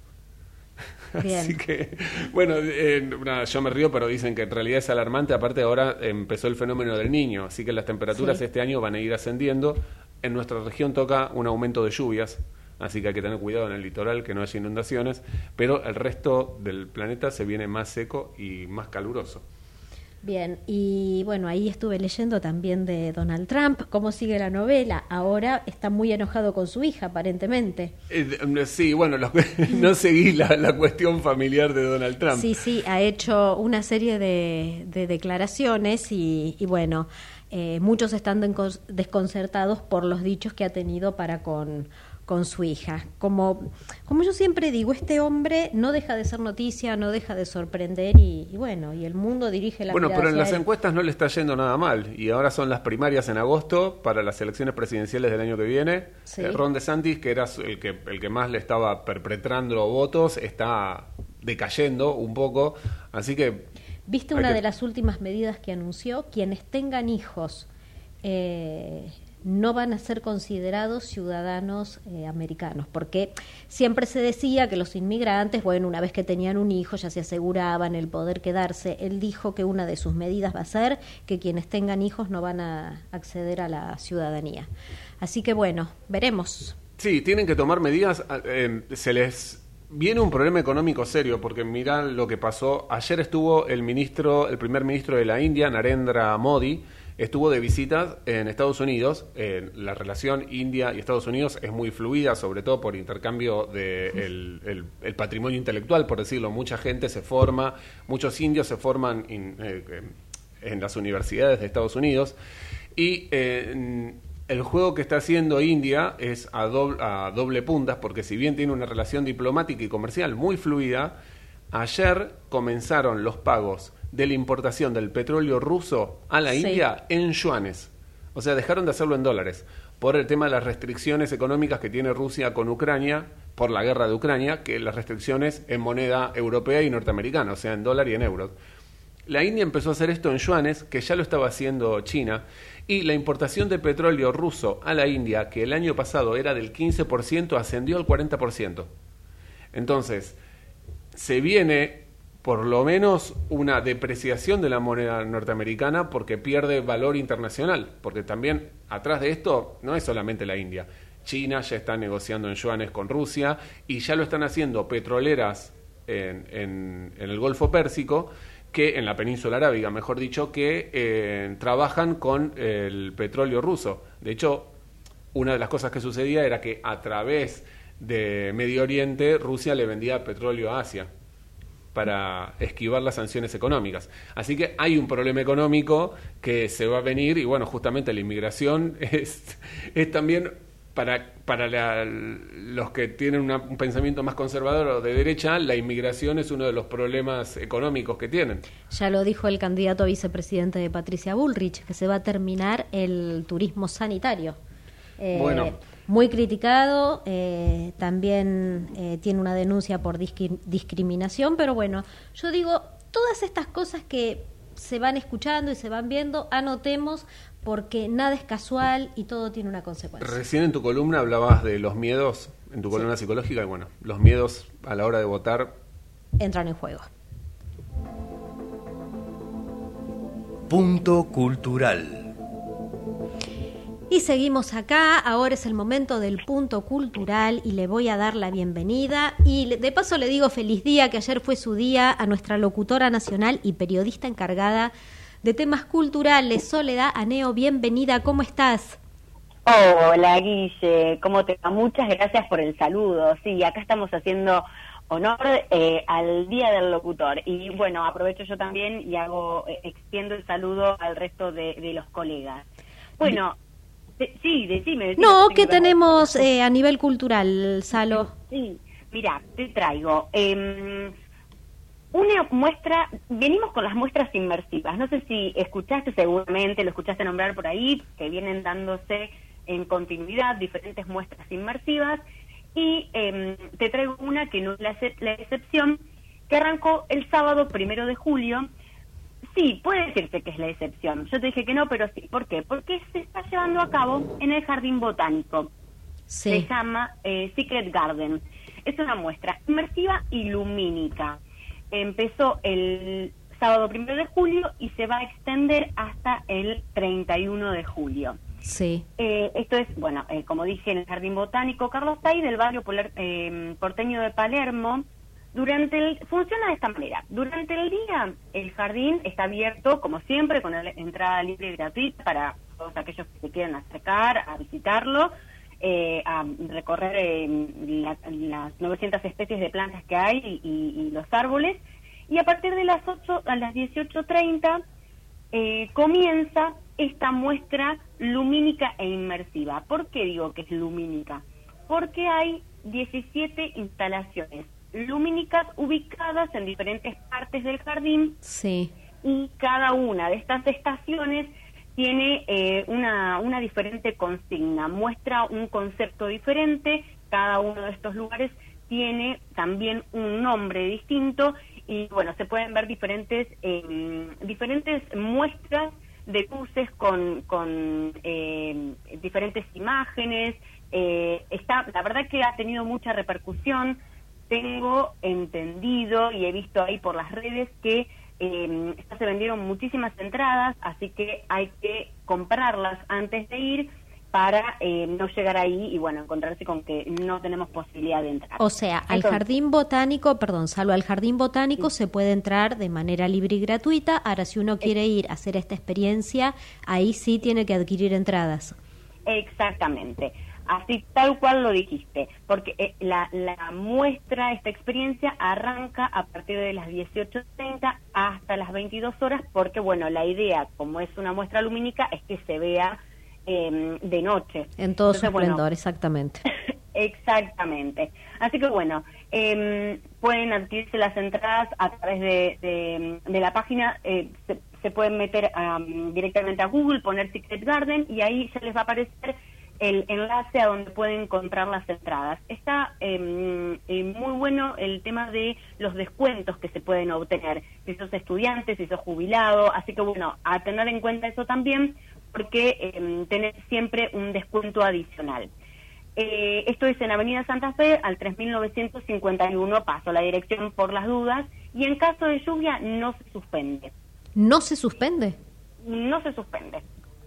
[LAUGHS] Bien. Así que, bueno, eh, nada, yo me río, pero dicen que en realidad es alarmante. Aparte, ahora empezó el fenómeno del niño, así que las temperaturas Sí. este año van a ir ascendiendo. En nuestra región toca un aumento de lluvias, así que hay que tener cuidado en el litoral, que no haya inundaciones, pero el resto del planeta se viene más seco y más caluroso. Bien, y bueno, ahí estuve leyendo también de Donald Trump, cómo sigue la novela. Ahora está muy enojado con su hija, aparentemente. Eh, eh, sí, bueno, [LAUGHS] no seguí la, la cuestión familiar de Donald Trump. Sí, sí, ha hecho una serie de, de declaraciones y, y bueno, eh, muchos están desconcertados por los dichos que ha tenido para con, con su hija. Como, como yo siempre digo, este hombre no deja de ser noticia, no deja de sorprender y, y bueno, y el mundo dirige la Bueno, pero en las él. encuestas no le está yendo nada mal. Y ahora son las primarias en agosto para las elecciones presidenciales del año que viene. Sí. Eh, Ron DeSantis, que era el que, el que más le estaba perpetrando votos, está decayendo un poco. Así que. ¿Viste una que- de las últimas medidas que anunció? Quienes tengan hijos eh, no van a ser considerados ciudadanos eh, americanos, porque siempre se decía que los inmigrantes, bueno, una vez que tenían un hijo ya se aseguraban el poder quedarse. Él dijo que una de sus medidas va a ser que quienes tengan hijos no van a acceder a la ciudadanía. Así que bueno, veremos. Sí, tienen que tomar medidas. eh, se les viene un problema económico serio porque mirá lo que pasó. Ayer estuvo el ministro, el primer ministro de la India, Narendra Modi, estuvo de visitas en Estados Unidos. Eh, la relación India y Estados Unidos es muy fluida, sobre todo por intercambio de el, el- el patrimonio intelectual, por decirlo. Mucha gente se forma, muchos indios se forman in- eh, eh, en las universidades de Estados Unidos. Y eh, el juego que está haciendo India es a doble, a doble puntas, porque si bien tiene una relación diplomática y comercial muy fluida, ayer comenzaron los pagos de la importación del petróleo ruso a la Sí. India en yuanes. O sea, dejaron de hacerlo en dólares por el tema de las restricciones económicas que tiene Rusia con Ucrania, por la guerra de Ucrania, que las restricciones en moneda europea y norteamericana, o sea, en dólar y en euros. La India empezó a hacer esto en yuanes, que ya lo estaba haciendo China, y la importación de petróleo ruso a la India, que el año pasado era del 15%, ascendió al 40%. Entonces, se viene por lo menos una depreciación de la moneda norteamericana porque pierde valor internacional, porque también atrás de esto no es solamente la India. China ya está negociando en yuanes con Rusia y ya lo están haciendo petroleras en, en- el Golfo Pérsico, que en la península arábiga, mejor dicho, que eh, trabajan con el petróleo ruso. De hecho, una de las cosas que sucedía era que a través de Medio Oriente Rusia le vendía petróleo a Asia para esquivar las sanciones económicas. Así que hay un problema económico que se va a venir y bueno, justamente la inmigración [LAUGHS] es, es también para, para la- los que tienen una- un pensamiento más conservador o de derecha, la inmigración es uno de los problemas económicos que tienen. Ya lo dijo el candidato a vicepresidente de Patricia Bullrich, que se va a terminar el turismo sanitario. Eh, Bueno. Muy criticado, eh, también eh, tiene una denuncia por discriminación, pero bueno, yo digo, todas estas cosas que se van escuchando y se van viendo, anotemos porque nada es casual y todo tiene una consecuencia. Recién en tu columna hablabas de los miedos, en tu columna psicológica, y bueno, los miedos a la hora de votar Entran en juego. Punto cultural. Y seguimos acá, ahora es el momento del punto cultural y le voy a dar la bienvenida y de paso le digo feliz día, que ayer fue su día, a nuestra locutora nacional y periodista encargada de temas culturales, Soledad Aneo, bienvenida, ¿cómo estás? Hola Guille, ¿cómo te va? Muchas gracias por el saludo. Sí, acá estamos haciendo honor eh, al Día del Locutor. Y bueno, aprovecho yo también y hago, eh, extiendo el saludo al resto de, de los colegas. Bueno, sí, decime. decime, No, ¿qué tenemos [LAUGHS] eh, a nivel cultural, Salo? Sí, mira, te traigo em, una muestra, venimos con las muestras inmersivas, no sé si escuchaste seguramente, lo escuchaste nombrar por ahí, que vienen dándose en continuidad diferentes muestras inmersivas, y em, te traigo una que no es la, la excepción, que arrancó el sábado primero de julio, Sí, puede decirse que es la excepción. Yo te dije que no, pero sí. ¿Por qué? Porque se está llevando a cabo en el Jardín Botánico. Se llama eh, Secret Garden. Es una muestra inmersiva y lumínica. Empezó el sábado primero de julio y se va a extender hasta el 31 de julio. Sí. Eh, esto es, bueno, eh, como dije, en el Jardín Botánico Carlos Tay del barrio polar- eh, porteño de Palermo. Durante el, funciona de esta manera. Durante el día, el jardín está abierto, como siempre, con entrada libre y gratuita para todos aquellos que se quieran acercar a visitarlo, eh, a recorrer eh, la- las 900 especies de plantas que hay y los árboles. Y a partir de las 8 a las 18.30 eh, comienza esta muestra lumínica e inmersiva. ¿Por qué digo que es lumínica? Porque hay 17 instalaciones lumínicas ubicadas en diferentes partes del jardín Sí. y cada una de estas estaciones tiene eh, una, una diferente consigna, muestra un concepto diferente, cada uno de estos lugares tiene también un nombre distinto y bueno, se pueden ver diferentes, eh, diferentes muestras de luces con, con eh, diferentes imágenes. eh, está, la verdad que ha tenido mucha repercusión. Tengo entendido y he visto ahí por las redes que eh, ya se vendieron muchísimas entradas, así que hay que comprarlas antes de ir para eh, no llegar ahí y bueno, encontrarse con que no tenemos posibilidad de entrar. O sea, al Entonces, jardín botánico, perdón, salvo al jardín botánico se puede entrar de manera libre y gratuita. Ahora, si uno quiere ir a hacer esta experiencia, ahí sí tiene que adquirir entradas. Exactamente, así tal cual lo dijiste, porque eh, la, la muestra, esta experiencia arranca a partir de las 18.30 hasta las 22 horas, porque bueno, la idea, como es una muestra lumínica, es que se vea eh, de noche. En todo su bueno, esplendor, exactamente. [LAUGHS] Exactamente. Así que bueno, em, pueden adquirirse las entradas a través de, de- de la página, eh, se, se pueden meter am, directamente a Google, poner Secret Garden y ahí ya les va a aparecer el enlace a donde pueden comprar las entradas. Está em, eh, muy bueno el tema de los descuentos que se pueden obtener, si sos estudiante, si sos jubilado, así que bueno, a tener en cuenta eso también porque em, tenés siempre un descuento adicional. Eh, esto es en Avenida Santa Fe, al 3951 paso, la dirección por las dudas, y en caso de lluvia no se suspende. ¿No se suspende? No se suspende.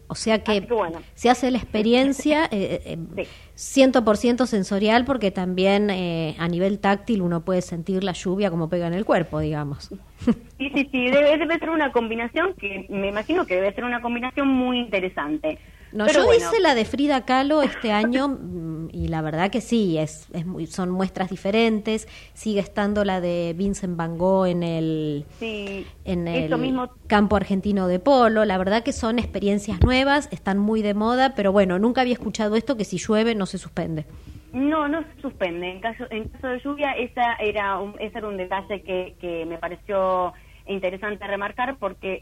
O sea que, bueno. se hace la experiencia [LAUGHS] eh, eh, Sí. 100% sensorial porque también eh, a nivel táctil uno puede sentir la lluvia como pega en el cuerpo, digamos. Sí, sí, sí, debe, debe ser una combinación que me imagino que debe ser una combinación muy interesante. No, Pero yo bueno, hice la de Frida Kahlo este año mm, y la verdad que sí, es, es muy, son muestras diferentes. Sigue estando la de Vincent Van Gogh en el, sí, en el mismo campo argentino de polo. La verdad que son experiencias nuevas, están muy de moda, pero bueno, nunca había escuchado esto que si llueve no se suspende. No, no se suspende. En caso, en caso de lluvia, esa era un, ese era un detalle que, que me pareció interesante remarcar porque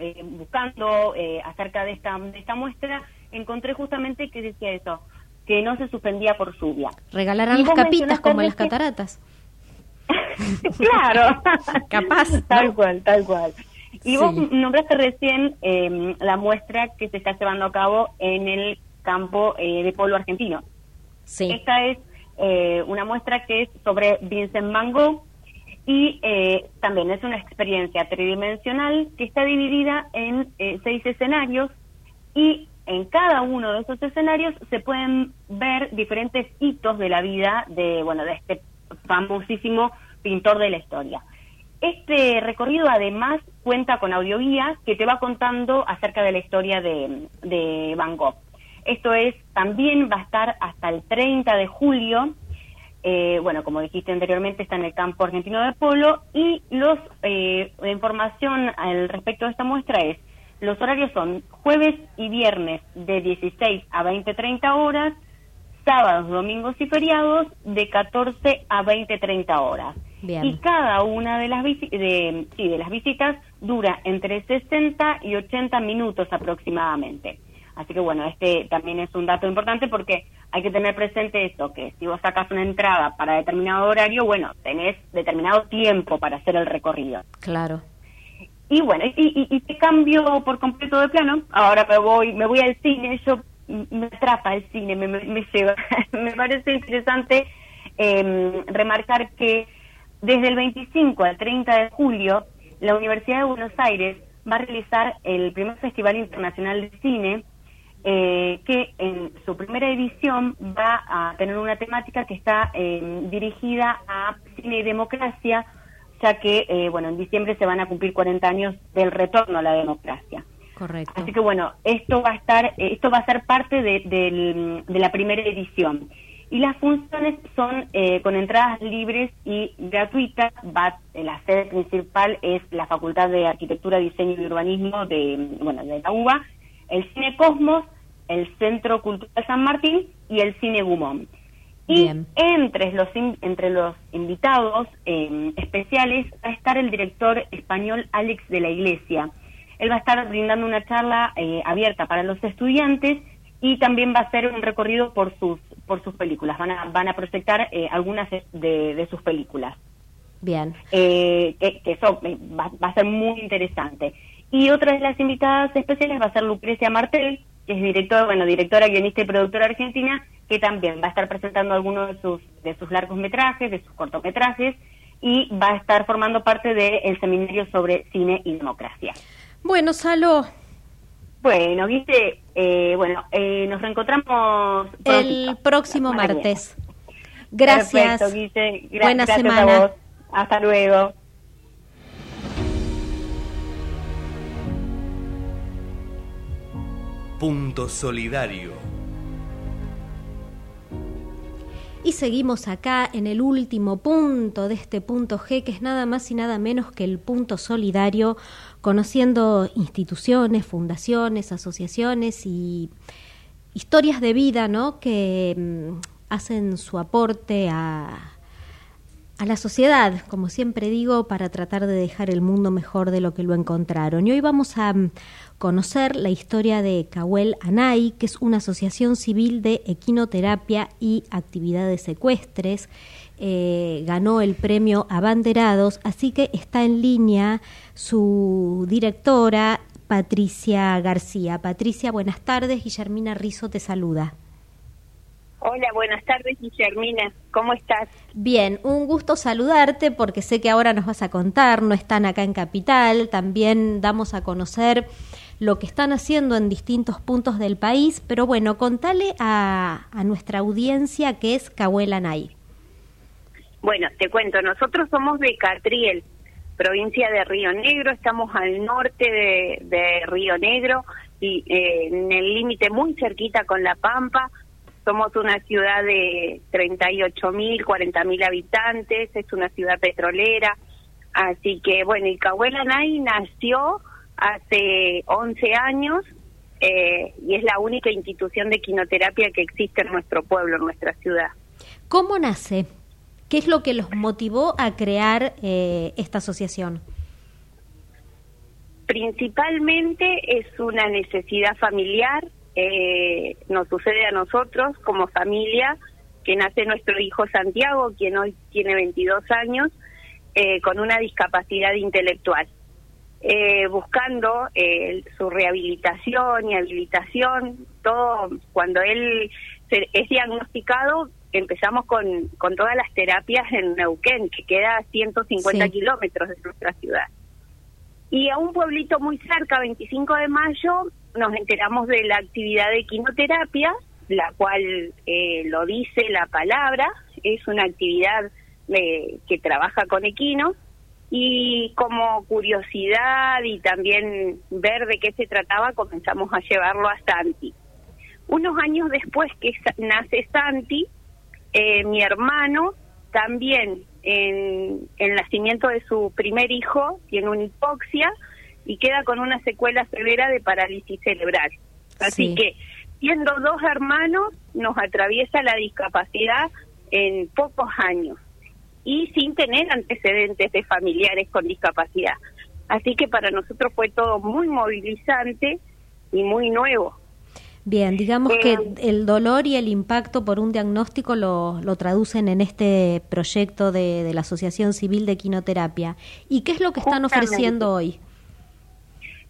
eh, buscando eh, acerca de esta, de esta muestra encontré justamente que decía eso, que no se suspendía por lluvia. Regalarán las capitas como las cataratas. [LAUGHS] claro. [LAUGHS] Capaz, Tal cual, tal cual. Y Sí. vos nombraste recién eh, la muestra que se está llevando a cabo en el campo eh, de polo argentino. Sí. Esta es eh, una muestra que es sobre Vincent Van Gogh y eh, también es una experiencia tridimensional que está dividida en eh, seis escenarios y en cada uno de esos escenarios se pueden ver diferentes hitos de la vida de bueno de este famosísimo pintor de la historia. Este recorrido además cuenta con audioguía que te va contando acerca de la historia de, de Van Gogh. Esto es, también va a estar hasta el 30 de julio. Eh, bueno, como dijiste anteriormente, está en el campo argentino de polo y los eh, la información al respecto de esta muestra es, los horarios son jueves y viernes de 16 a 20-30 horas, sábados, domingos y feriados de 14 a 20-30 horas. Bien. Y cada una de las, de, sí, de las visitas dura entre 60 y 80 minutos aproximadamente. Así que bueno, este también es un dato importante porque hay que tener presente eso, que si vos sacas una entrada para determinado horario, bueno, tenés determinado tiempo para hacer el recorrido. Claro. Y bueno, y, y, y te cambio por completo de plano. Ahora me voy, me voy al cine. Yo me atrapa el cine, me, me, me lleva. [LAUGHS] me parece interesante em, remarcar que desde el 25 al 30 de julio, la Universidad de Buenos Aires va a realizar el primer Festival Internacional de Cine, eh, que en su primera edición va a tener una temática que está em, dirigida a cine y democracia, ya que, eh, bueno, en diciembre se van a cumplir 40 años del retorno a la democracia. Correcto. Así que bueno, esto va a estar, esto va a ser parte de, de la primera edición. Y las funciones son eh, con entradas libres y gratuitas. Va, la sede principal es la Facultad de Arquitectura, Diseño y Urbanismo de, bueno, de la UBA, el Cine Cosmos, el Centro Cultural San Martín y el Cine Gumón. Y entre los, entre los invitados eh, especiales va a estar el director español Alex de la Iglesia. Él va a estar brindando una charla eh, abierta para los estudiantes y también va a ser un recorrido por sus por sus películas. Van a, van a proyectar eh, algunas de, sus películas. Bien. que, eso va, va, a ser muy interesante. Y otra de las invitadas especiales va a ser Lucrecia Martel, que es directora, bueno, directora, guionista y productora argentina, que también va a estar presentando algunos de sus, de sus largometrajes, de sus cortometrajes, y va a estar formando parte del seminario sobre cine y democracia. Bueno, Salo. Bueno, viste, eh, bueno, eh, nos reencontramos el próximo martes. Gracias. Perfecto, Buena semana. Hasta luego. Punto Solidario. Y seguimos acá en el último punto de este punto G, que es nada más y nada menos que el punto solidario, conociendo instituciones, fundaciones, asociaciones y historias de vida, ¿no? Que mm, hacen su aporte a, a la sociedad, como siempre digo, para tratar de dejar el mundo mejor de lo que lo encontraron. Y hoy vamos a conocer la historia de Cahuel Anay, que es una asociación civil de equinoterapia y actividades secuestres. Eh, ganó el premio Abanderados, así que está en línea su directora, Patricia García. Patricia, buenas tardes. Guillermina Rizo te saluda. Hola, buenas tardes, Guillermina. ¿Cómo estás? Bien, un gusto saludarte porque sé que ahora nos vas a contar, no están acá en Capital, también damos a conocer lo que están haciendo en distintos puntos del país, pero bueno, contale a, nuestra audiencia qué es Cahuela Nay. Bueno, te cuento, nosotros somos de Catriel, provincia de Río Negro, estamos al norte de, Río Negro y eh, en el límite muy cerquita con La Pampa somos una ciudad de 38 mil, 40 mil habitantes, es una ciudad petrolera. Así que, bueno, y Nay nació hace 11 años eh, y es la única institución de quinoterapia que existe en nuestro pueblo, en nuestra ciudad. ¿Cómo nace? ¿Qué es lo que los motivó a crear eh, esta asociación? Principalmente es una necesidad familiar eh, nos sucede a nosotros como familia, que nace nuestro hijo Santiago, quien hoy tiene 22 años, eh, con una discapacidad intelectual. Eh, buscando eh, su rehabilitación y habilitación, todo. Cuando él es diagnosticado, empezamos con, con todas las terapias en Neuquén, que queda a 150 kilómetros de nuestra ciudad. Y a un pueblito muy cerca, 25 de mayo, nos enteramos de la actividad de quinoterapia, la cual eh, lo dice la palabra, es una actividad eh, que trabaja con equinos y como curiosidad y también ver de qué se trataba comenzamos a llevarlo a Santi. Unos años después que nace Santi, eh, mi hermano también en el nacimiento de su primer hijo tiene una hipoxia y queda con una secuela severa de parálisis cerebral. Así que, siendo dos hermanos, nos atraviesa la discapacidad en pocos años y sin tener antecedentes de familiares con discapacidad. Así que para nosotros fue todo muy movilizante y muy nuevo. Bien, digamos que el dolor y el impacto por un diagnóstico lo, lo traducen en este proyecto de, de, la Asociación Civil de Quinoterapia. ¿Y qué es lo que están ofreciendo hoy?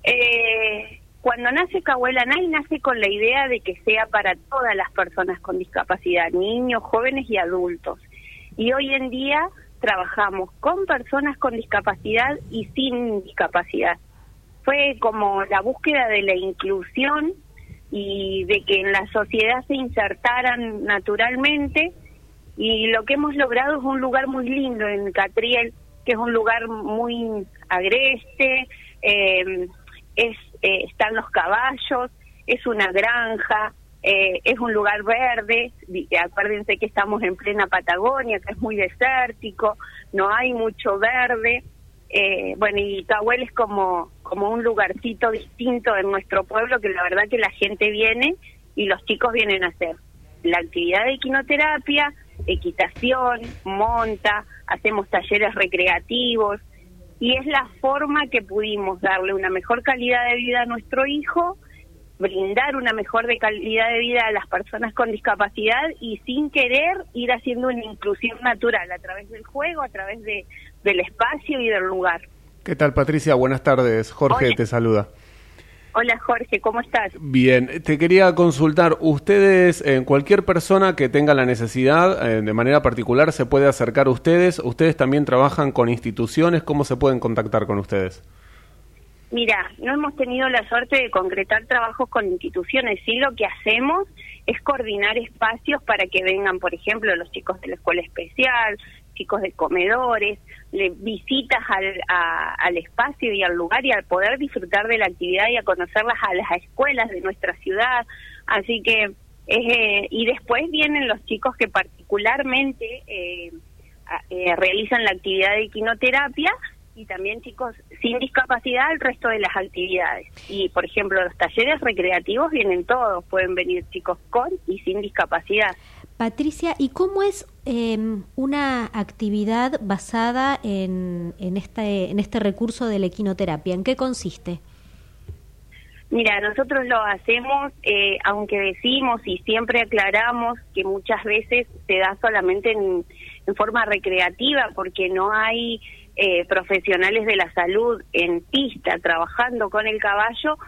Eh, cuando nace Nay nace con la idea de que sea para todas las personas con discapacidad, niños, jóvenes y adultos. Y hoy en día trabajamos con personas con discapacidad y sin discapacidad. Fue como la búsqueda de la inclusión y de que en la sociedad se insertaran naturalmente y lo que hemos logrado es un lugar muy lindo en Catriel, que es un lugar muy agreste, eh, es, eh, están los caballos, es una granja, eh, es un lugar verde, acuérdense que estamos en plena Patagonia, que es muy desértico, no hay mucho verde. Eh, bueno, y Tahuel es como, como un lugarcito distinto en nuestro pueblo que la verdad que la gente viene y los chicos vienen a hacer la actividad de equinoterapia, equitación, monta, hacemos talleres recreativos y es la forma que pudimos darle una mejor calidad de vida a nuestro hijo brindar una mejor de calidad de vida a las personas con discapacidad y sin querer ir haciendo una inclusión natural a través del juego, a través de, del espacio y del lugar. ¿Qué tal Patricia? Buenas tardes. Jorge te saluda. Hola Jorge, ¿cómo estás? Bien, te quería consultar, ustedes, en cualquier persona que tenga la necesidad, eh, de manera particular, se puede acercar a ustedes, ustedes también trabajan con instituciones, ¿cómo se pueden contactar con ustedes? Mira, no hemos tenido la suerte de concretar trabajos con instituciones, sí lo que hacemos es coordinar espacios para que vengan, por ejemplo, los chicos de la escuela especial, chicos de comedores, visitas al, al espacio y al lugar y al poder disfrutar de la actividad y a conocerlas a las escuelas de nuestra ciudad. Así que, eh, y después vienen los chicos que particularmente eh, eh, realizan la actividad de quinoterapia y también chicos sin discapacidad el resto de las actividades. Y por ejemplo, los talleres recreativos vienen todos, pueden venir chicos con y sin discapacidad. Patricia, ¿y cómo es em, una actividad basada en, en, este, en este recurso de la equinoterapia? ¿En qué consiste? Mira, nosotros lo hacemos, eh, aunque decimos y siempre aclaramos que muchas veces se da solamente en, en forma recreativa porque no hay eh, profesionales de la salud en pista trabajando con el caballo,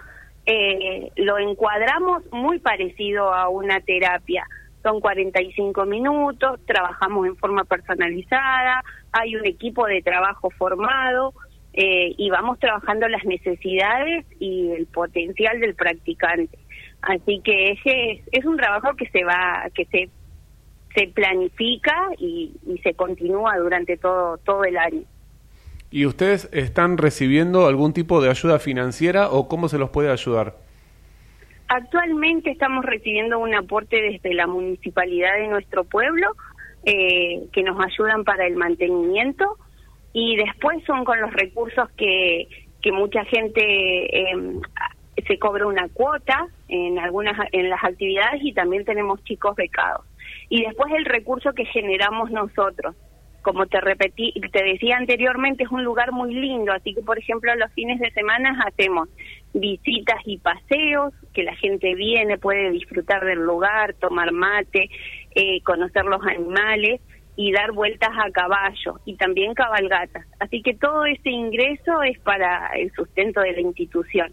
eh, lo encuadramos muy parecido a una terapia. Son 45 minutos, trabajamos en forma personalizada, hay un equipo de trabajo formado eh, y vamos trabajando las necesidades y el potencial del practicante. Así que ese es, un trabajo que se va, que se se planifica y, y se continúa durante todo todo el año. ¿Y ustedes están recibiendo algún tipo de ayuda financiera o cómo se los puede ayudar? Actualmente estamos recibiendo un aporte desde la municipalidad de nuestro pueblo eh, que nos ayudan para el mantenimiento y después son con los recursos que, que mucha gente em, se cobra una cuota en algunas en las actividades y también tenemos chicos becados. Y después el recurso que generamos nosotros como te repetí, te decía anteriormente, es un lugar muy lindo, así que por ejemplo los fines de semana hacemos visitas y paseos, que la gente viene, puede disfrutar del lugar, tomar mate, eh, conocer los animales y dar vueltas a caballo y también cabalgatas. Así que todo ese ingreso es para el sustento de la institución.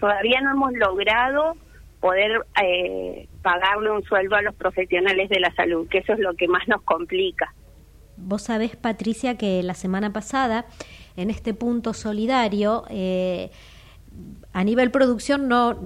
Todavía no hemos logrado poder eh, pagarle un sueldo a los profesionales de la salud, que eso es lo que más nos complica. Vos sabés, Patricia, que la semana pasada, en este punto solidario, eh, a nivel producción no,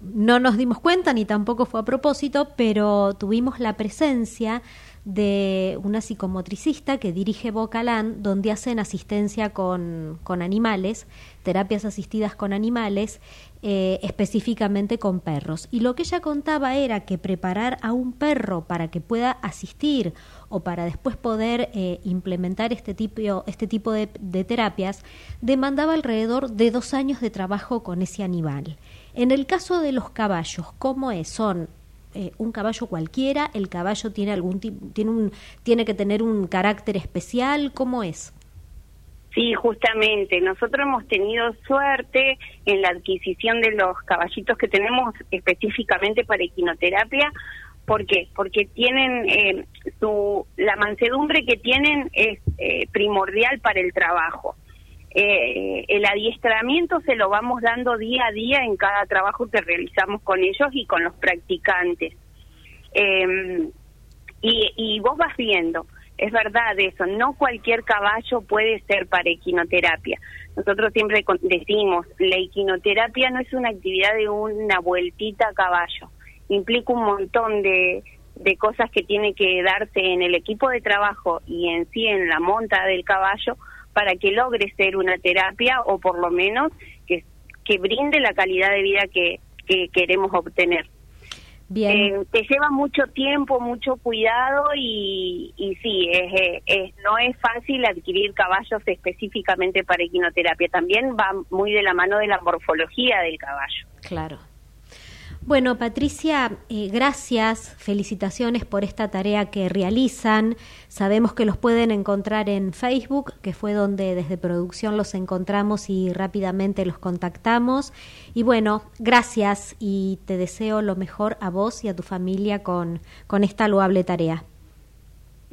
no nos dimos cuenta, ni tampoco fue a propósito, pero tuvimos la presencia de una psicomotricista que dirige Bocalán, donde hacen asistencia con, con animales, terapias asistidas con animales, eh, específicamente con perros. Y lo que ella contaba era que preparar a un perro para que pueda asistir o para después poder eh, implementar este tipo, este tipo de, de terapias demandaba alrededor de dos años de trabajo con ese animal. En el caso de los caballos, ¿cómo es? ¿Son eh, un caballo cualquiera? ¿El caballo tiene algún tiene un tiene que tener un carácter especial? ¿Cómo es? Sí, justamente. Nosotros hemos tenido suerte en la adquisición de los caballitos que tenemos específicamente para equinoterapia. ¿Por qué? Porque tienen eh, su la mansedumbre que tienen es eh, primordial para el trabajo. Eh, el adiestramiento se lo vamos dando día a día en cada trabajo que realizamos con ellos y con los practicantes. Em, y, y, vos vas viendo, es verdad eso, no cualquier caballo puede ser para equinoterapia. Nosotros siempre decimos, la equinoterapia no es una actividad de una vueltita a caballo, implica un montón de, de cosas que tiene que darse en el equipo de trabajo y en sí en la monta del caballo para que logre ser una terapia o por lo menos que, que brinde la calidad de vida que, que queremos obtener. Bien. Eh, te lleva mucho tiempo, mucho cuidado y, y sí, es, es, no es fácil adquirir caballos específicamente para equinoterapia. También va muy de la mano de la morfología del caballo. Claro. Bueno, Patricia, eh, gracias, felicitaciones por esta tarea que realizan. Sabemos que los pueden encontrar en Facebook, que fue donde desde producción los encontramos y rápidamente los contactamos. Y bueno, gracias y te deseo lo mejor a vos y a tu familia con, con esta loable tarea.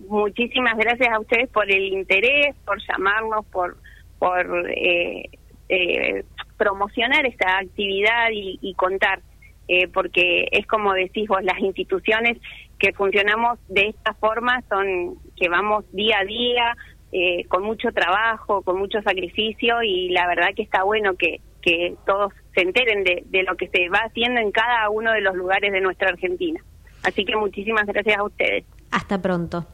Muchísimas gracias a ustedes por el interés, por llamarnos, por, por eh, eh, promocionar esta actividad y, y contar eh, porque es como decís vos, las instituciones que funcionamos de esta forma son que vamos día a día, eh, con mucho trabajo, con mucho sacrificio y la verdad que está bueno que, que todos se enteren de, de lo que se va haciendo en cada uno de los lugares de nuestra Argentina. Así que muchísimas gracias a ustedes. Hasta pronto.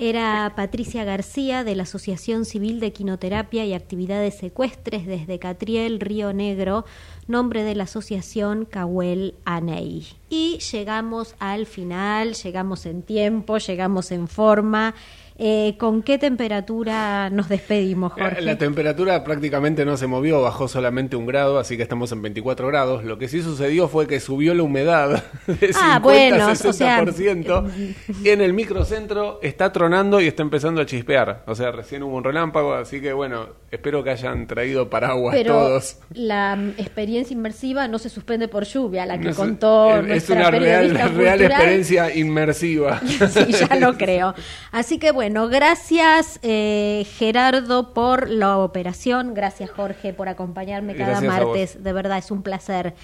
Era Patricia García de la Asociación Civil de Quinoterapia y Actividades Secuestres desde Catriel, Río Negro, nombre de la asociación Cahuel Anei. Y llegamos al final, llegamos en tiempo, llegamos en forma. Eh, ¿Con qué temperatura nos despedimos, Jorge? La temperatura prácticamente no se movió, bajó solamente un grado, así que estamos en 24 grados. Lo que sí sucedió fue que subió la humedad [LAUGHS] de Ah, 50 bueno, a o sea, 60%. y en el microcentro está tronando y está empezando a chispear. O sea, recién hubo un relámpago, así que bueno, espero que hayan traído paraguas Pero todos. la mm, experiencia inmersiva no se suspende por lluvia, la que contó es, es una real, real experiencia inmersiva. [LAUGHS] Sí, ya lo creo. [LAUGHS] Así que bueno, gracias eh, Gerardo por la operación, gracias Jorge por acompañarme cada Gracias martes, de verdad es un placer.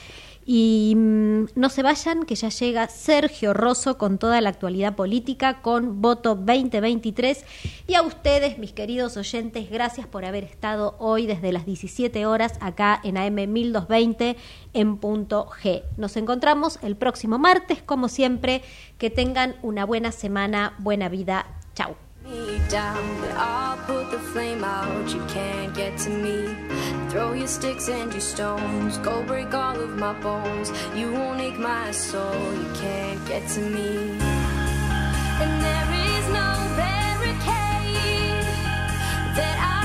Y mm, no se vayan, que ya llega Sergio Rosso con toda la actualidad política, con voto 2023. Y a ustedes, mis queridos oyentes, gracias por haber estado hoy desde las 17 horas acá en AM 1220 en punto G. Nos encontramos el próximo martes, como siempre. Que tengan una buena semana, buena vida. Chau. Me down, but I'll put the flame out. You can't get to me. Throw your sticks and your stones. Go break all of my bones. You won't ache my soul. You can't get to me. And there is no barricade that I.